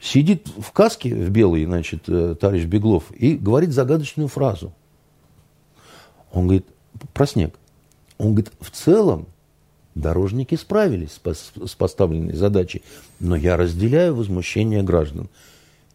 Сидит в каске в белой, значит, э, товарищ Беглов и говорит загадочную фразу. Он говорит, про снег. Он говорит, в целом дорожники справились с пос- с поставленной задачей, но я разделяю возмущение граждан.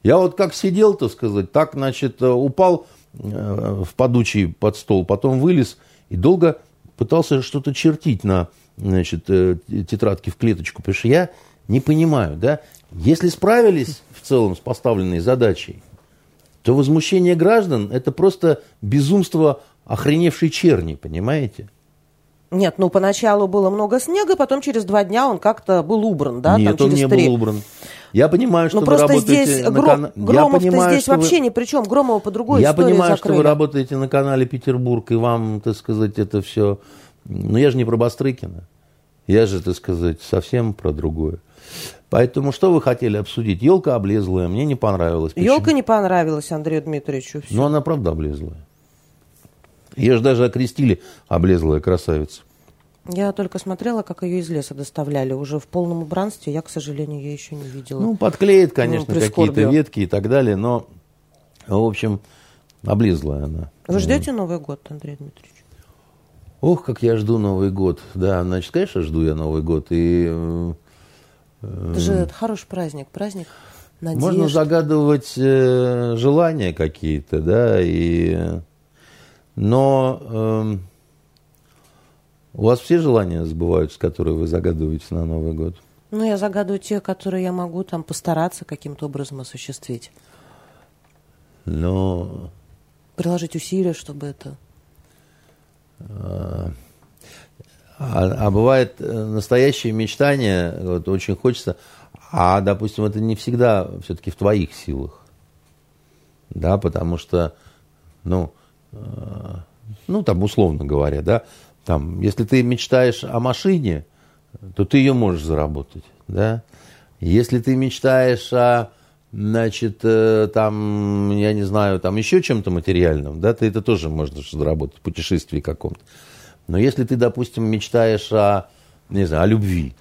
Я вот как сидел, так сказать, так, значит, э, упал э, в падучий под стол, потом вылез и долго пытался что-то чертить на значит, тетрадке в клеточку, потому что я не понимаю, да, если справились в целом с поставленной задачей, то возмущение граждан – это просто безумство охреневшей черни, понимаете? Нет, ну поначалу было много снега, потом через два дня он как-то был убран, да? Нет, там он не три. был убран. Я понимаю, что Ну вы просто работаете здесь на Гро- кана- Я Громов-то понимаю, здесь что вы- вообще ни при чем. Громова по другой Я истории понимаю, закрыли. что вы работаете на канале Петербург, и вам, так сказать, это все... Но я же не про Бастрыкина. Я же, так сказать, совсем про другое. Поэтому что вы хотели обсудить? Елка облезлая, мне не понравилось. Почему? Елка не понравилась Андрею Дмитриевичу. всё. Ну, она правда облезлая. Ее же даже окрестили облезлая красавица. Я только смотрела, как ее из леса доставляли. Уже в полном убранстве я, к сожалению, ее еще не видела. Ну, подклеит, конечно, Ну, какие-то ветки и так далее, но, в общем, облезлая она. Вы ждете Новый год, Андрей Дмитриевич? Ох, как я жду Новый год. Да, значит, конечно, жду я Новый год. И э, Это же это хороший праздник, праздник надежд. можно загадывать э, желания какие-то, да, и... Но эм, у вас все желания сбываются, которые вы загадываете на Новый год? Ну, я загадываю те, которые я могу там постараться каким-то образом осуществить. Но Приложить усилия, чтобы это... А, а бывает э, настоящее мечтание, вот очень хочется, а, допустим, это не всегда все-таки в твоих силах. Да, потому что, ну, э, ну, там, условно говоря, да, там, если ты мечтаешь о машине, то ты ее можешь заработать. да. Если ты мечтаешь о, значит, э, там, я не знаю, там еще чем-то материальном, да, ты это тоже можешь заработать, путешествии каком-то. Но если ты, допустим, мечтаешь о, не знаю, о любви,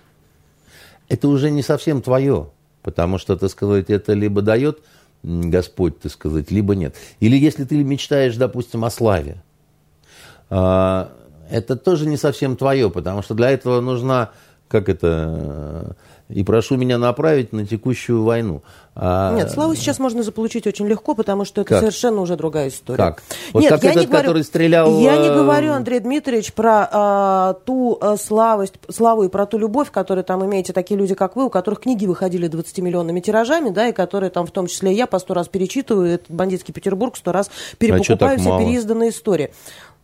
это уже не совсем твое, потому что, так сказать, это либо дает Господь, так сказать, либо нет. Или если ты мечтаешь, допустим, о славе, а, это тоже не совсем твое, потому что для этого нужна, как это, и прошу меня направить на текущую войну. А... Нет, славу сейчас можно заполучить очень легко, потому что это как? совершенно уже другая история. Как? Вот Нет, как я этот, не говорю, который стрелял... Я не э, говорю, Андрей Дмитриевич, про а, ту а, славость, славу и про ту любовь, которую там имеете такие люди, как вы, у которых книги выходили 20-миллионными тиражами, да, и которые там, в том числе я, по сто раз перечитываю этот бандитский Петербург, сто раз перепокупаю а все переизданные истории.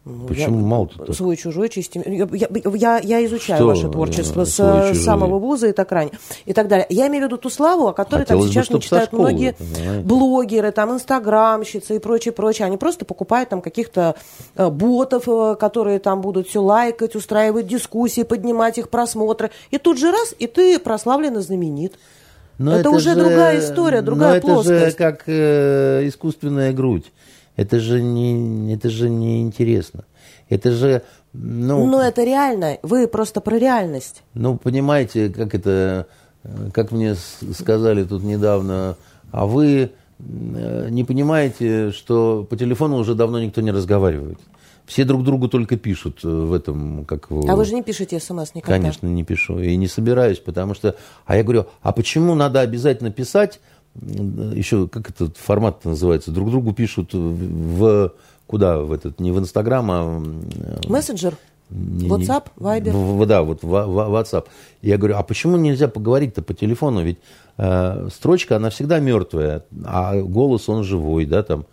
Ну, Почему мало-то? Свой чужой чистим. Я, я, я изучаю Что? ваше творчество с чужой. самого вуза и так ранее. И так далее. Я имею в виду ту славу, о которой там сейчас бы, мечтают школы, многие понимаете? блогеры, там, инстаграмщицы и прочее, прочее. Они просто покупают там каких-то э, ботов, э, которые там будут все лайкать, устраивать дискуссии, поднимать их просмотры. И тут же раз, и ты прославлен и знаменит. Но это, это уже же, другая история, другая но плоскость. Это же как э, искусственная грудь. Это же не, это же не интересно. Это же, ну... Ну, это реально. Вы просто про реальность. Ну, понимаете, как это, как мне сказали тут недавно, а вы э, не понимаете, что по телефону уже давно никто не разговаривает. Все друг другу только пишут в этом, как... А вы же не пишете смс никогда? Конечно, не пишу. И не собираюсь, потому что... А я говорю, а почему надо обязательно писать еще, как этот формат называется, друг другу пишут в, куда, в этот, не в Инстаграм, а... Мессенджер? WhatsApp, Viber? В, да, вот в, в, WhatsApp. Я говорю, а почему нельзя поговорить-то по телефону? Ведь э, строчка, она всегда мертвая, а голос, он живой, да, там.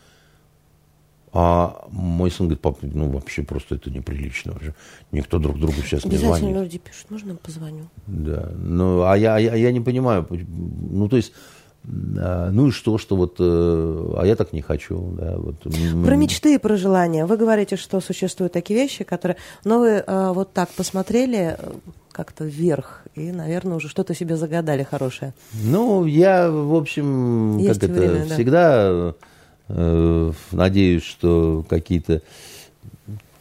А мой сын говорит, папа, ну вообще просто это неприлично. Вообще. Никто друг другу сейчас не звонит. Люди пишут, можно позвоню? Да, ну, а я, я, я не понимаю, ну, то есть а, ну и что, что вот, э, а я так не хочу. Да, вот. Про мечты и про желания. Вы говорите, что существуют такие вещи, которые, но вы э, вот так посмотрели э, как-то вверх и, наверное, уже что-то себе загадали хорошее. Ну, я, в общем, Есть как время, это, да. всегда э, надеюсь, что какие-то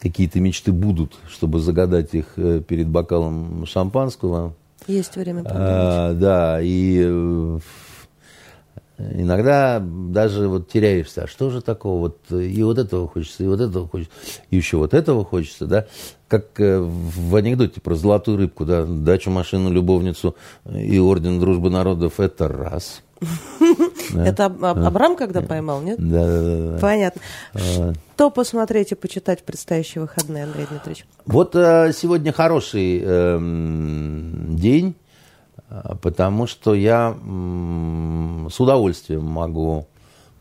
какие-то мечты будут, чтобы загадать их перед бокалом шампанского. Есть время. А, да, и Иногда даже вот теряешься, а что же такого, вот и вот этого хочется, и вот этого хочется, и еще вот этого хочется, да, как э, в анекдоте про золотую рыбку, да, дачу, машину, любовницу и орден дружбы народов, это раз. [LAUGHS] Это Абрам когда поймал, нет? Да. Понятно. А. Что посмотреть и почитать в предстоящие выходные, Андрей Дмитриевич? Вот э, сегодня хороший эм, день потому что я с удовольствием могу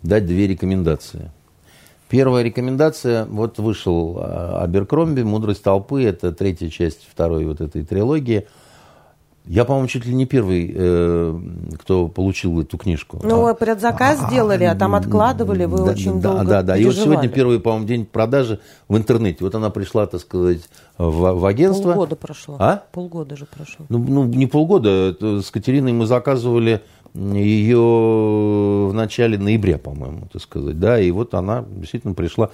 дать две рекомендации. Первая рекомендация, вот вышел а, Аберкромби «Мудрость толпы», это третья часть второй вот этой трилогии – я, по-моему, чуть ли не первый, э, кто получил эту книжку. Ну, а, вы предзаказ а, сделали, а там откладывали, вы да, очень да, долго Да, да, и вот сегодня первый, по-моему, день продажи в интернете. Вот она пришла, так сказать, в, в агентство. Полгода прошло. А? Полгода же прошло. Ну, ну не полгода. С Катериной мы заказывали ее в начале ноября, по-моему, так сказать. Да, и вот она действительно пришла.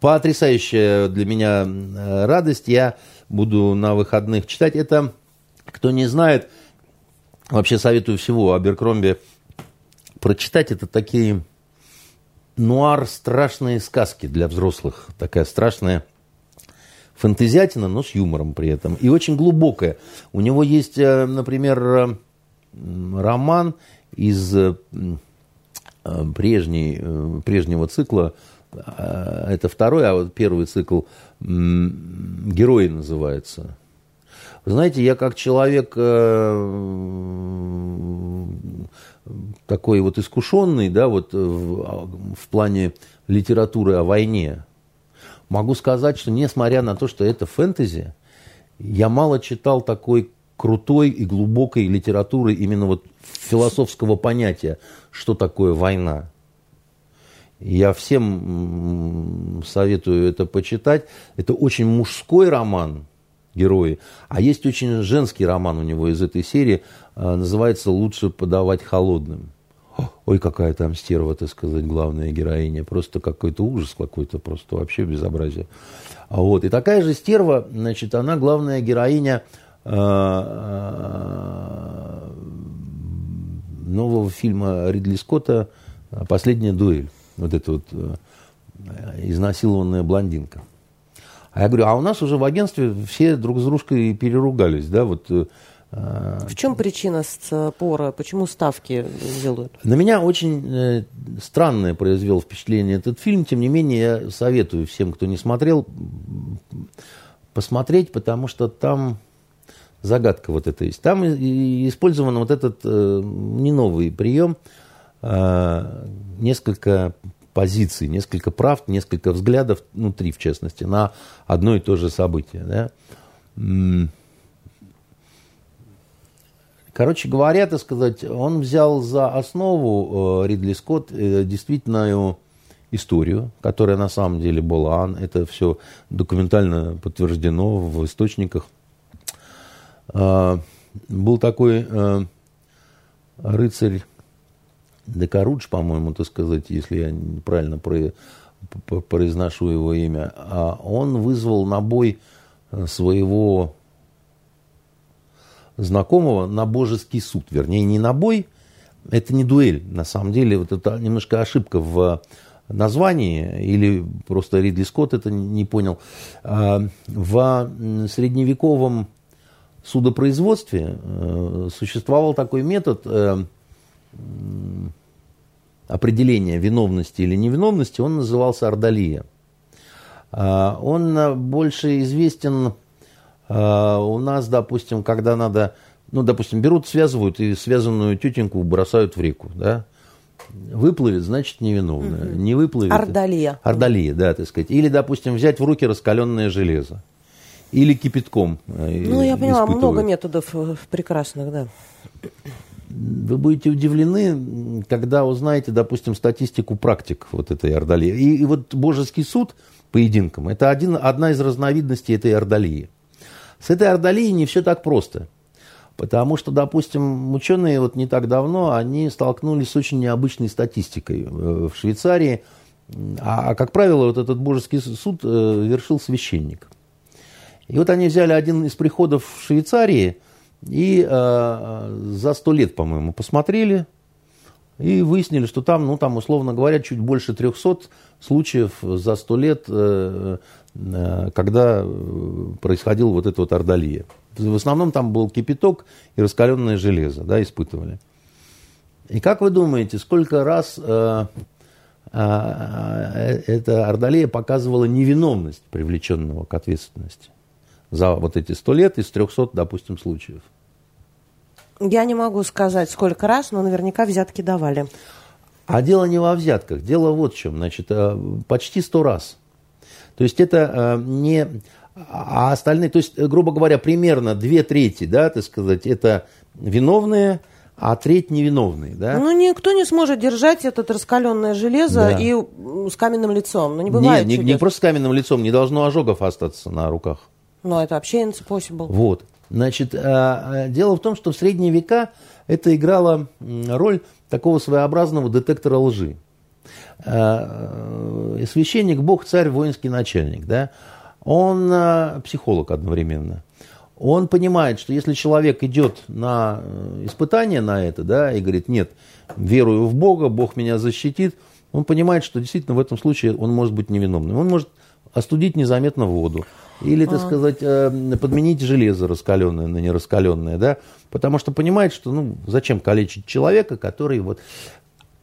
Потрясающая для меня э, радость. Я буду на выходных читать. Это кто не знает, вообще советую всего Аберкромби прочитать. Это такие нуар страшные сказки для взрослых. Такая страшная фантазиатина, но с юмором при этом. И очень глубокая. У него есть, э, например, э, роман из э, прежней, прежнего цикла. Это второй, а вот первый цикл «Герои» называется. Знаете, я как человек э, такой вот искушенный, да, вот в, в плане литературы о войне, могу сказать, что несмотря на то, что это фэнтези, я мало читал такой крутой и глубокой литературы именно вот философского понятия, что такое война. Я всем советую это почитать. Это очень мужской роман, герои. А есть очень женский роман у него из этой серии, называется «Лучше подавать холодным». Ой, какая там стерва, так сказать, главная героиня. Просто какой-то ужас какой-то, просто вообще безобразие. Вот. И такая же стерва, значит, она главная героиня э, э, нового фильма Ридли Скотта «Последняя дуэль». Вот эта вот э, изнасилованная блондинка. А я говорю, а у нас уже в агентстве все друг с дружкой переругались, да, вот в чем причина спора? Почему ставки делают? На меня очень э, странное произвел впечатление этот фильм. Тем не менее, я советую всем, кто не смотрел, посмотреть, потому что там загадка вот эта есть. Там использован вот этот э, не новый прием, а несколько позиций, несколько прав, несколько взглядов, ну, три в частности, на одно и то же событие. Да? Короче говоря, так сказать, он взял за основу э, Ридли Скотт э, действительную историю, которая на самом деле была. Это все документально подтверждено в источниках. Э, был такой рыцарь Декарудж, по-моему, так сказать, если я правильно произношу его имя, а он вызвал на бой своего знакомого на божеский суд. Вернее, не на бой, это не дуэль. На самом деле, вот это немножко ошибка в названии, или просто Ридли Скотт это не понял. А, в средневековом судопроизводстве э, существовал такой метод э, определения виновности или невиновности, он назывался ордалия. А, он больше известен а, у нас, допустим, когда надо, ну, допустим, берут, связывают и связанную тетеньку бросают в реку, да, Выплывет, значит, невиновная. Угу. Не выплывет. Ордалия. Ордалия, да, так сказать. Или, допустим, взять в руки раскаленное железо. Или кипятком. Э, ну, я поняла, много методов э, прекрасных, да. Вы будете удивлены, когда узнаете, допустим, статистику практик вот этой ордалии. И, и вот божеский суд поединком – это один, одна из разновидностей этой ордалии. С этой ордолией не все так просто. Потому что, допустим, ученые вот не так давно, они столкнулись с очень необычной статистикой э, в Швейцарии. А, как правило, вот этот божеский суд э, вершил священник. И вот они взяли один из приходов в Швейцарии и э, за сто лет, по-моему, посмотрели и выяснили, что там, ну, там, условно говоря, чуть больше 300 случаев за сто лет э, Э, когда э, происходила вот эта вот ордалия. В основном там был кипяток и раскаленное железо, да, испытывали. И как вы думаете, сколько раз э, э, эта ордалия показывала невиновность привлеченного к ответственности за вот эти сто лет из 300, допустим, случаев? Я не могу сказать, сколько раз, но наверняка взятки давали. А дело не во взятках, дело вот в чем. Значит, почти сто раз – то есть это э, не... А остальные, то есть, грубо говоря, примерно две трети, да, так сказать, это виновные, а треть невиновные, да? Ну, никто не сможет держать это раскаленное железо да. и с каменным лицом. Ну, не бывает не, не, не просто с каменным лицом, не должно ожогов остаться на руках. Ну, это вообще impossible. Вот. Значит, э, э, дело в том, что в средние века это играло роль такого своеобразного детектора лжи. Э, священник, бог, царь, воинский начальник, да, он психолог одновременно. Он понимает, что если человек идет на э, испытание на это, да, и говорит, нет, верую в Бога, Бог меня защитит, он понимает, что действительно в этом случае он может быть невиновным. Он может остудить незаметно воду. Или, так а. сказать, подменить железо раскаленное на нераскаленное, да, потому что понимает, что, ну, зачем калечить человека, который вот...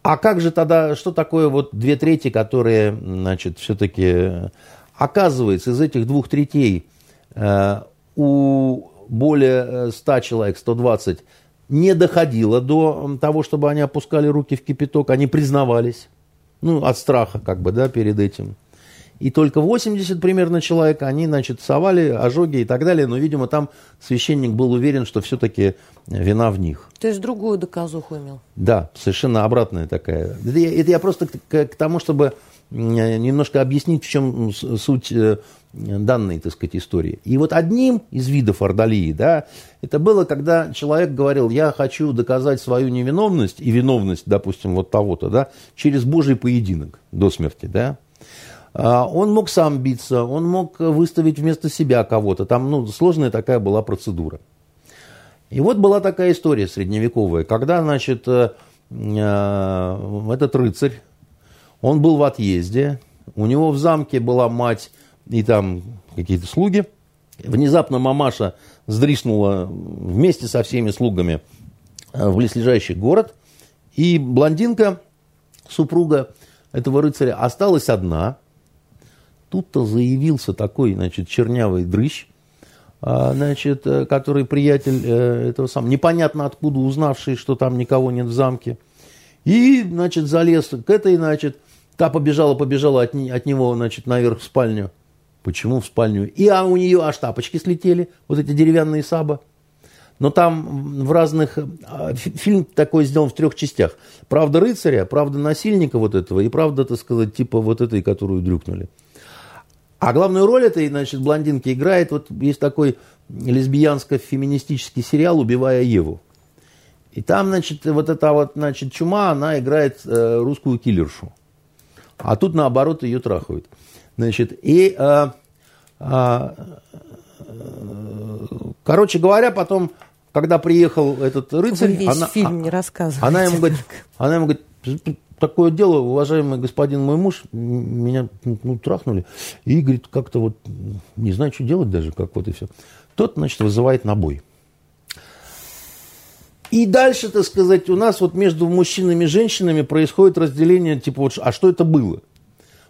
А как же тогда, что такое вот две трети, которые, значит, все-таки... Оказывается, из этих двух третей э, у более 100 человек, 120, не доходило до того, чтобы они опускали руки в кипяток, они признавались, ну, от страха, как бы, да, перед этим. И только 80 примерно человек, они, значит, совали ожоги и так далее, но, видимо, там священник был уверен, что все-таки вина в них. То есть другую доказуху имел? Да, совершенно обратная такая. Это я, это я просто к, к тому, чтобы немножко объяснить, в чем суть данной, так сказать, истории. И вот одним из видов ордалии, да, это было, когда человек говорил, я хочу доказать свою невиновность и виновность, допустим, вот того-то, да, через Божий поединок до смерти, да. А, он мог сам биться, он мог выставить вместо себя кого-то. Там, ну, сложная такая была процедура. И вот была такая история средневековая, когда, значит, э, э, этот рыцарь, он был в отъезде, у него в замке была мать и там какие-то слуги. Внезапно мамаша сдриснула вместе со всеми слугами э, в близлежащий город. И блондинка, супруга этого рыцаря, осталась одна. Тут-то заявился такой, значит, чернявый дрыщ, а, значит, э, который приятель э, этого самого, непонятно откуда узнавший, что там никого нет в замке. И, значит, залез к этой, значит, та побежала, побежала от, от него, значит, наверх в спальню. Почему в спальню? И а у нее аж тапочки слетели, вот эти деревянные саба. Но там в разных... А, фильм такой сделан в трех частях. Правда рыцаря, правда насильника вот этого и правда, так сказать, типа вот этой, которую дрюкнули. А главную роль этой, значит, блондинки играет, вот есть такой лесбиянско-феминистический сериал «Убивая Еву». И там, значит, вот эта вот, значит, чума, она играет э, русскую киллершу. А тут, наоборот, ее трахают. Значит, и, а, а, короче говоря, потом, когда приехал этот рыцарь... Вы весь она, фильм не рассказываете. Она ему говорит, она ему говорит, такое дело, уважаемый господин мой муж, меня ну, трахнули, и, говорит, как-то вот, не знаю, что делать даже, как вот и все. Тот, значит, вызывает на бой. И дальше, так сказать, у нас вот между мужчинами и женщинами происходит разделение, типа, вот, а что это было?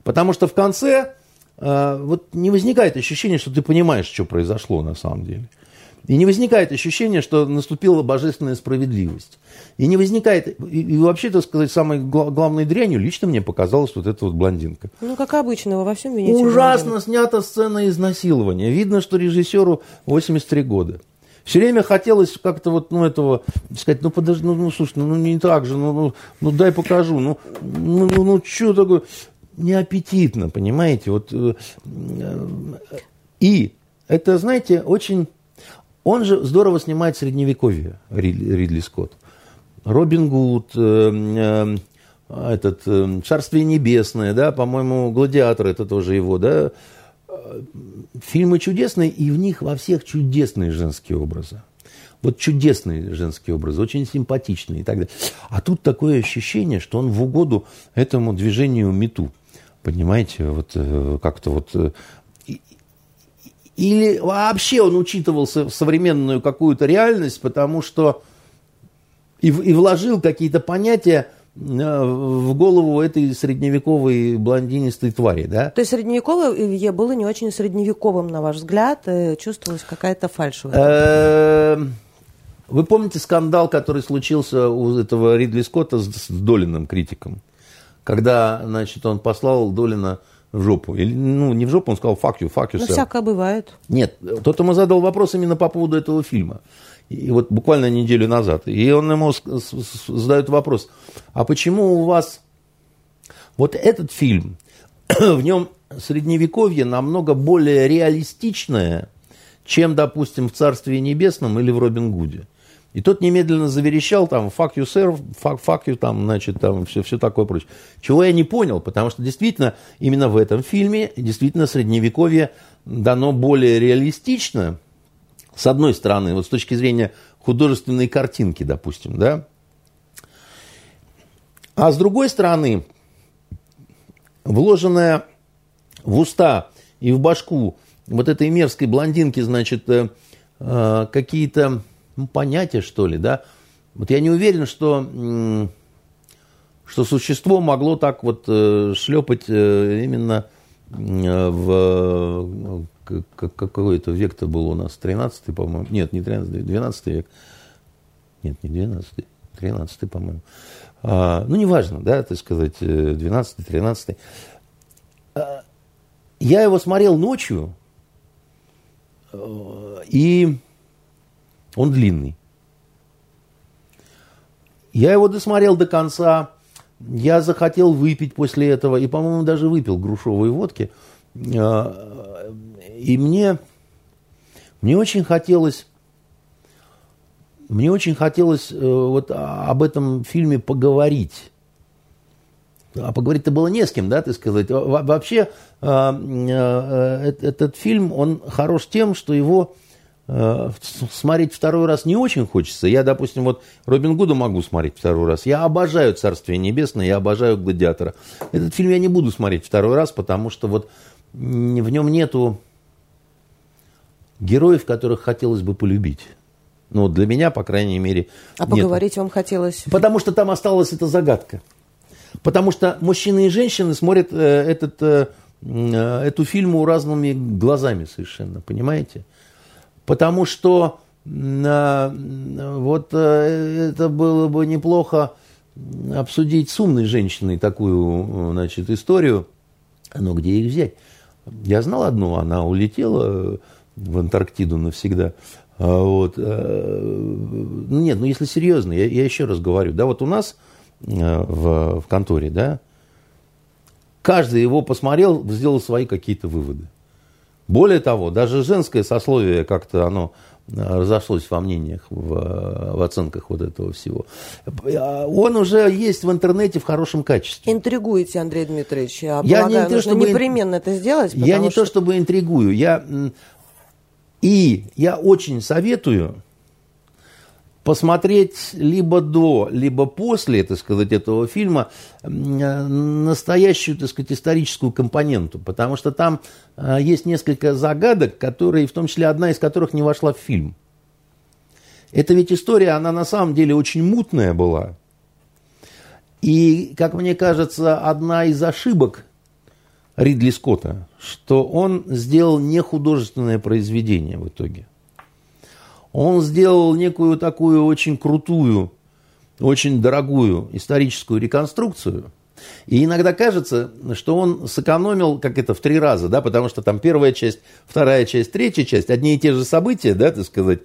Потому что в конце э, вот не возникает ощущения, что ты понимаешь, что произошло на самом деле. И не возникает ощущения, что наступила божественная справедливость. И не возникает, и, и вообще, так сказать, самой главной дрянью лично мне показалась вот эта вот блондинка. Ну, как обычно, во всем вините. Ужасно блондинку. снята сцена изнасилования. Видно, что режиссеру 83 года. Все время хотелось как-то вот, ну, этого, сказать, ну, подожди, ну, ну слушай, ну, не так же, ну, ну, ну дай покажу, ну, ну, ну, ну что такое неаппетитно, понимаете? Вот, э, и это, знаете, очень... Он же здорово снимает средневековье, Ридли, Скотт. Робин Гуд, э, э, этот, «Царствие небесное», да, по-моему, «Гладиатор» это тоже его, да. Фильмы чудесные, и в них во всех чудесные женские образы. Вот чудесные женские образы, очень симпатичные и так далее. А тут такое ощущение, что он в угоду этому движению мету. Понимаете, вот э, как-то вот... Э, или вообще он учитывался в современную какую-то реальность, потому что и, и вложил какие-то понятия э, в голову этой средневековой блондинистой твари, да? То есть средневековое было не очень средневековым, на ваш взгляд, чувствовалась какая-то фальшь Вы помните скандал, который случился у этого Ридли Скотта с Долиным критиком? когда, значит, он послал Долина в жопу. Или, ну, не в жопу, он сказал fuck you, fuck you, Ну, всякое бывает. Нет, кто-то ему задал вопрос именно по поводу этого фильма. И вот буквально неделю назад. И он ему задает вопрос, а почему у вас вот этот фильм, [CLEARS THROAT] в нем средневековье намного более реалистичное, чем, допустим, в «Царстве небесном» или в «Робин Гуде». И тот немедленно заверещал там «fuck you, sir», «fuck, fuck you», там, значит, там все, все такое прочее. Чего я не понял, потому что действительно именно в этом фильме действительно средневековье дано более реалистично, с одной стороны, вот с точки зрения художественной картинки, допустим, да, а с другой стороны, вложенная в уста и в башку вот этой мерзкой блондинки, значит, э, э, какие-то ну, понятие, что ли, да. Вот я не уверен, что, что существо могло так вот э, шлепать э, именно э, в какой-то век-то был у нас, 13 по-моему, нет, не 13 12 век, нет, не 12 13 по-моему. А, ну, неважно, да, так сказать, 12 13 а, Я его смотрел ночью, и он длинный. Я его досмотрел до конца. я захотел выпить после этого, и, по-моему, даже выпил грушевые водки. А, и мне, мне очень хотелось, мне очень хотелось э, вот об этом фильме поговорить. А поговорить-то было не с кем, да, ты сказать. Вообще, а, э, этот фильм, он хорош тем, что его смотреть второй раз не очень хочется. Я, допустим, вот Робин Гуда могу смотреть второй раз. Я обожаю «Царствие небесное», я обожаю «Гладиатора». Этот фильм я не буду смотреть второй раз, потому что вот в нем нету героев, которых хотелось бы полюбить. Ну, для меня, по крайней мере, А нету. поговорить вам хотелось? Потому что там осталась эта загадка. Потому что мужчины и женщины смотрят э, этот, э, э эту фильму разными глазами совершенно, понимаете? Потому что вот э, это было бы неплохо обсудить с умной женщиной такую значит, историю. Но где их взять? Я знал одну, она улетела в Антарктиду навсегда. А вот. Э, ну нет, ну если серьезно, я, я еще раз говорю, да, вот у нас э, в, в конторе, да, каждый его посмотрел, сделал свои какие-то выводы. Более того, даже женское сословие как-то оно э, разошлось во мнениях, в, в оценках вот этого всего. Он уже есть в интернете в хорошем качестве. Интригуете, Андрей Дмитриевич. Я, я полагаю, не то, чтобы непременно это сделать. Я не что... то, чтобы интригую. Я... И я очень советую посмотреть либо до, либо после, так сказать, этого фильма настоящую, так сказать, историческую компоненту, потому что там а, есть несколько загадок, которые, в том числе одна из которых не вошла в фильм. Это ведь история, она на самом деле очень мутная была. И, как мне кажется, одна из ошибок Ридли Скотта, что он сделал не художественное произведение в итоге он сделал некую такую очень крутую, очень дорогую историческую реконструкцию. И иногда кажется, что он сэкономил, как это, в три раза, да, потому что там первая часть, вторая часть, третья часть, одни и те же события, да, так сказать,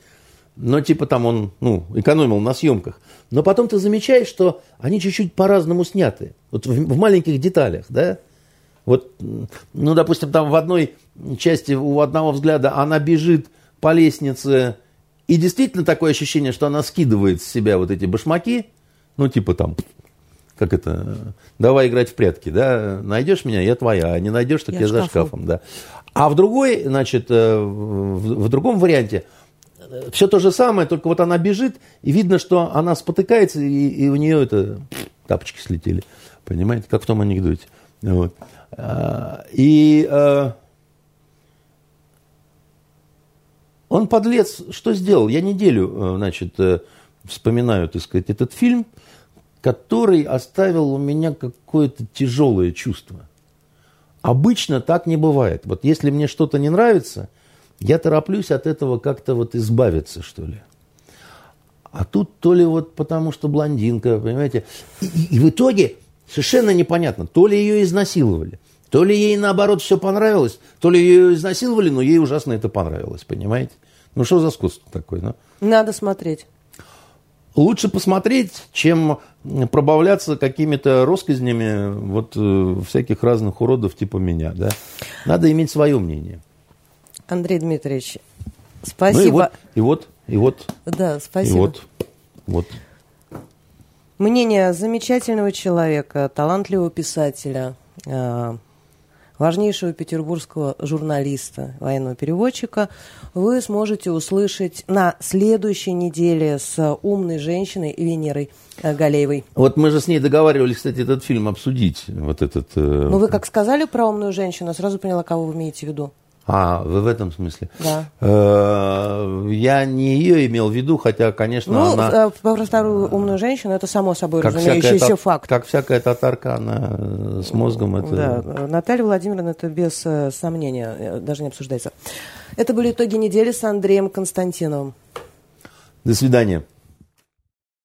но типа там он, ну, экономил на съемках. Но потом ты замечаешь, что они чуть-чуть по-разному сняты, вот в, в маленьких деталях, да. Вот, ну, допустим, там в одной части у одного взгляда она бежит по лестнице, и действительно такое ощущение, что она скидывает с себя вот эти башмаки, ну, типа там, как это, давай играть в прятки, да, найдешь меня, я твоя, а не найдешь, так я, я за шкафом, да. А в другой, значит, э, в, в другом варианте э, все то же самое, только вот она бежит, и видно, что она спотыкается, и, и у нее это тапочки слетели, понимаете, как в том анекдоте. Вот. А, и э, Он подлец, что сделал? Я неделю, э, значит, э, вспоминаю, так сказать, этот фильм, который оставил у меня какое-то тяжелое чувство. Обычно так не бывает. Вот если мне что-то не нравится, я тороплюсь от этого как-то вот избавиться, что ли. А тут то ли вот потому, что блондинка, понимаете. И, и, и в итоге совершенно непонятно, то ли ее изнасиловали, то ли ей, наоборот, все понравилось, то ли ее изнасиловали, но ей ужасно это понравилось, понимаете? Ну, что за искусство такое, ну? Надо смотреть. Лучше посмотреть, чем пробавляться какими-то россказнями вот э, всяких разных уродов типа меня, да? Надо иметь свое мнение. Андрей Дмитриевич, спасибо. Ну и вот, и вот, и вот. Да, спасибо. И вот, вот. Мнение замечательного человека, талантливого писателя, э, важнейшего петербургского журналиста, военного переводчика, вы сможете услышать на следующей неделе с умной женщиной Венерой э, Галеевой. Вот мы же с ней договаривались, кстати, этот фильм обсудить. Вот этот, э... Ну, вы как сказали про умную женщину, сразу поняла, кого вы имеете в виду. А, вы в этом смысле? Да. Э, я не ее имел в виду, хотя, конечно, ну, она... Про вторую умную женщину, это само собой как разумеющийся факт. Как всякая татарка, она э, с мозгом это... Да, Наталья Владимировна, это без э, сомнения, даже не обсуждается. Это были итоги недели с Андреем Константиновым. До свидания.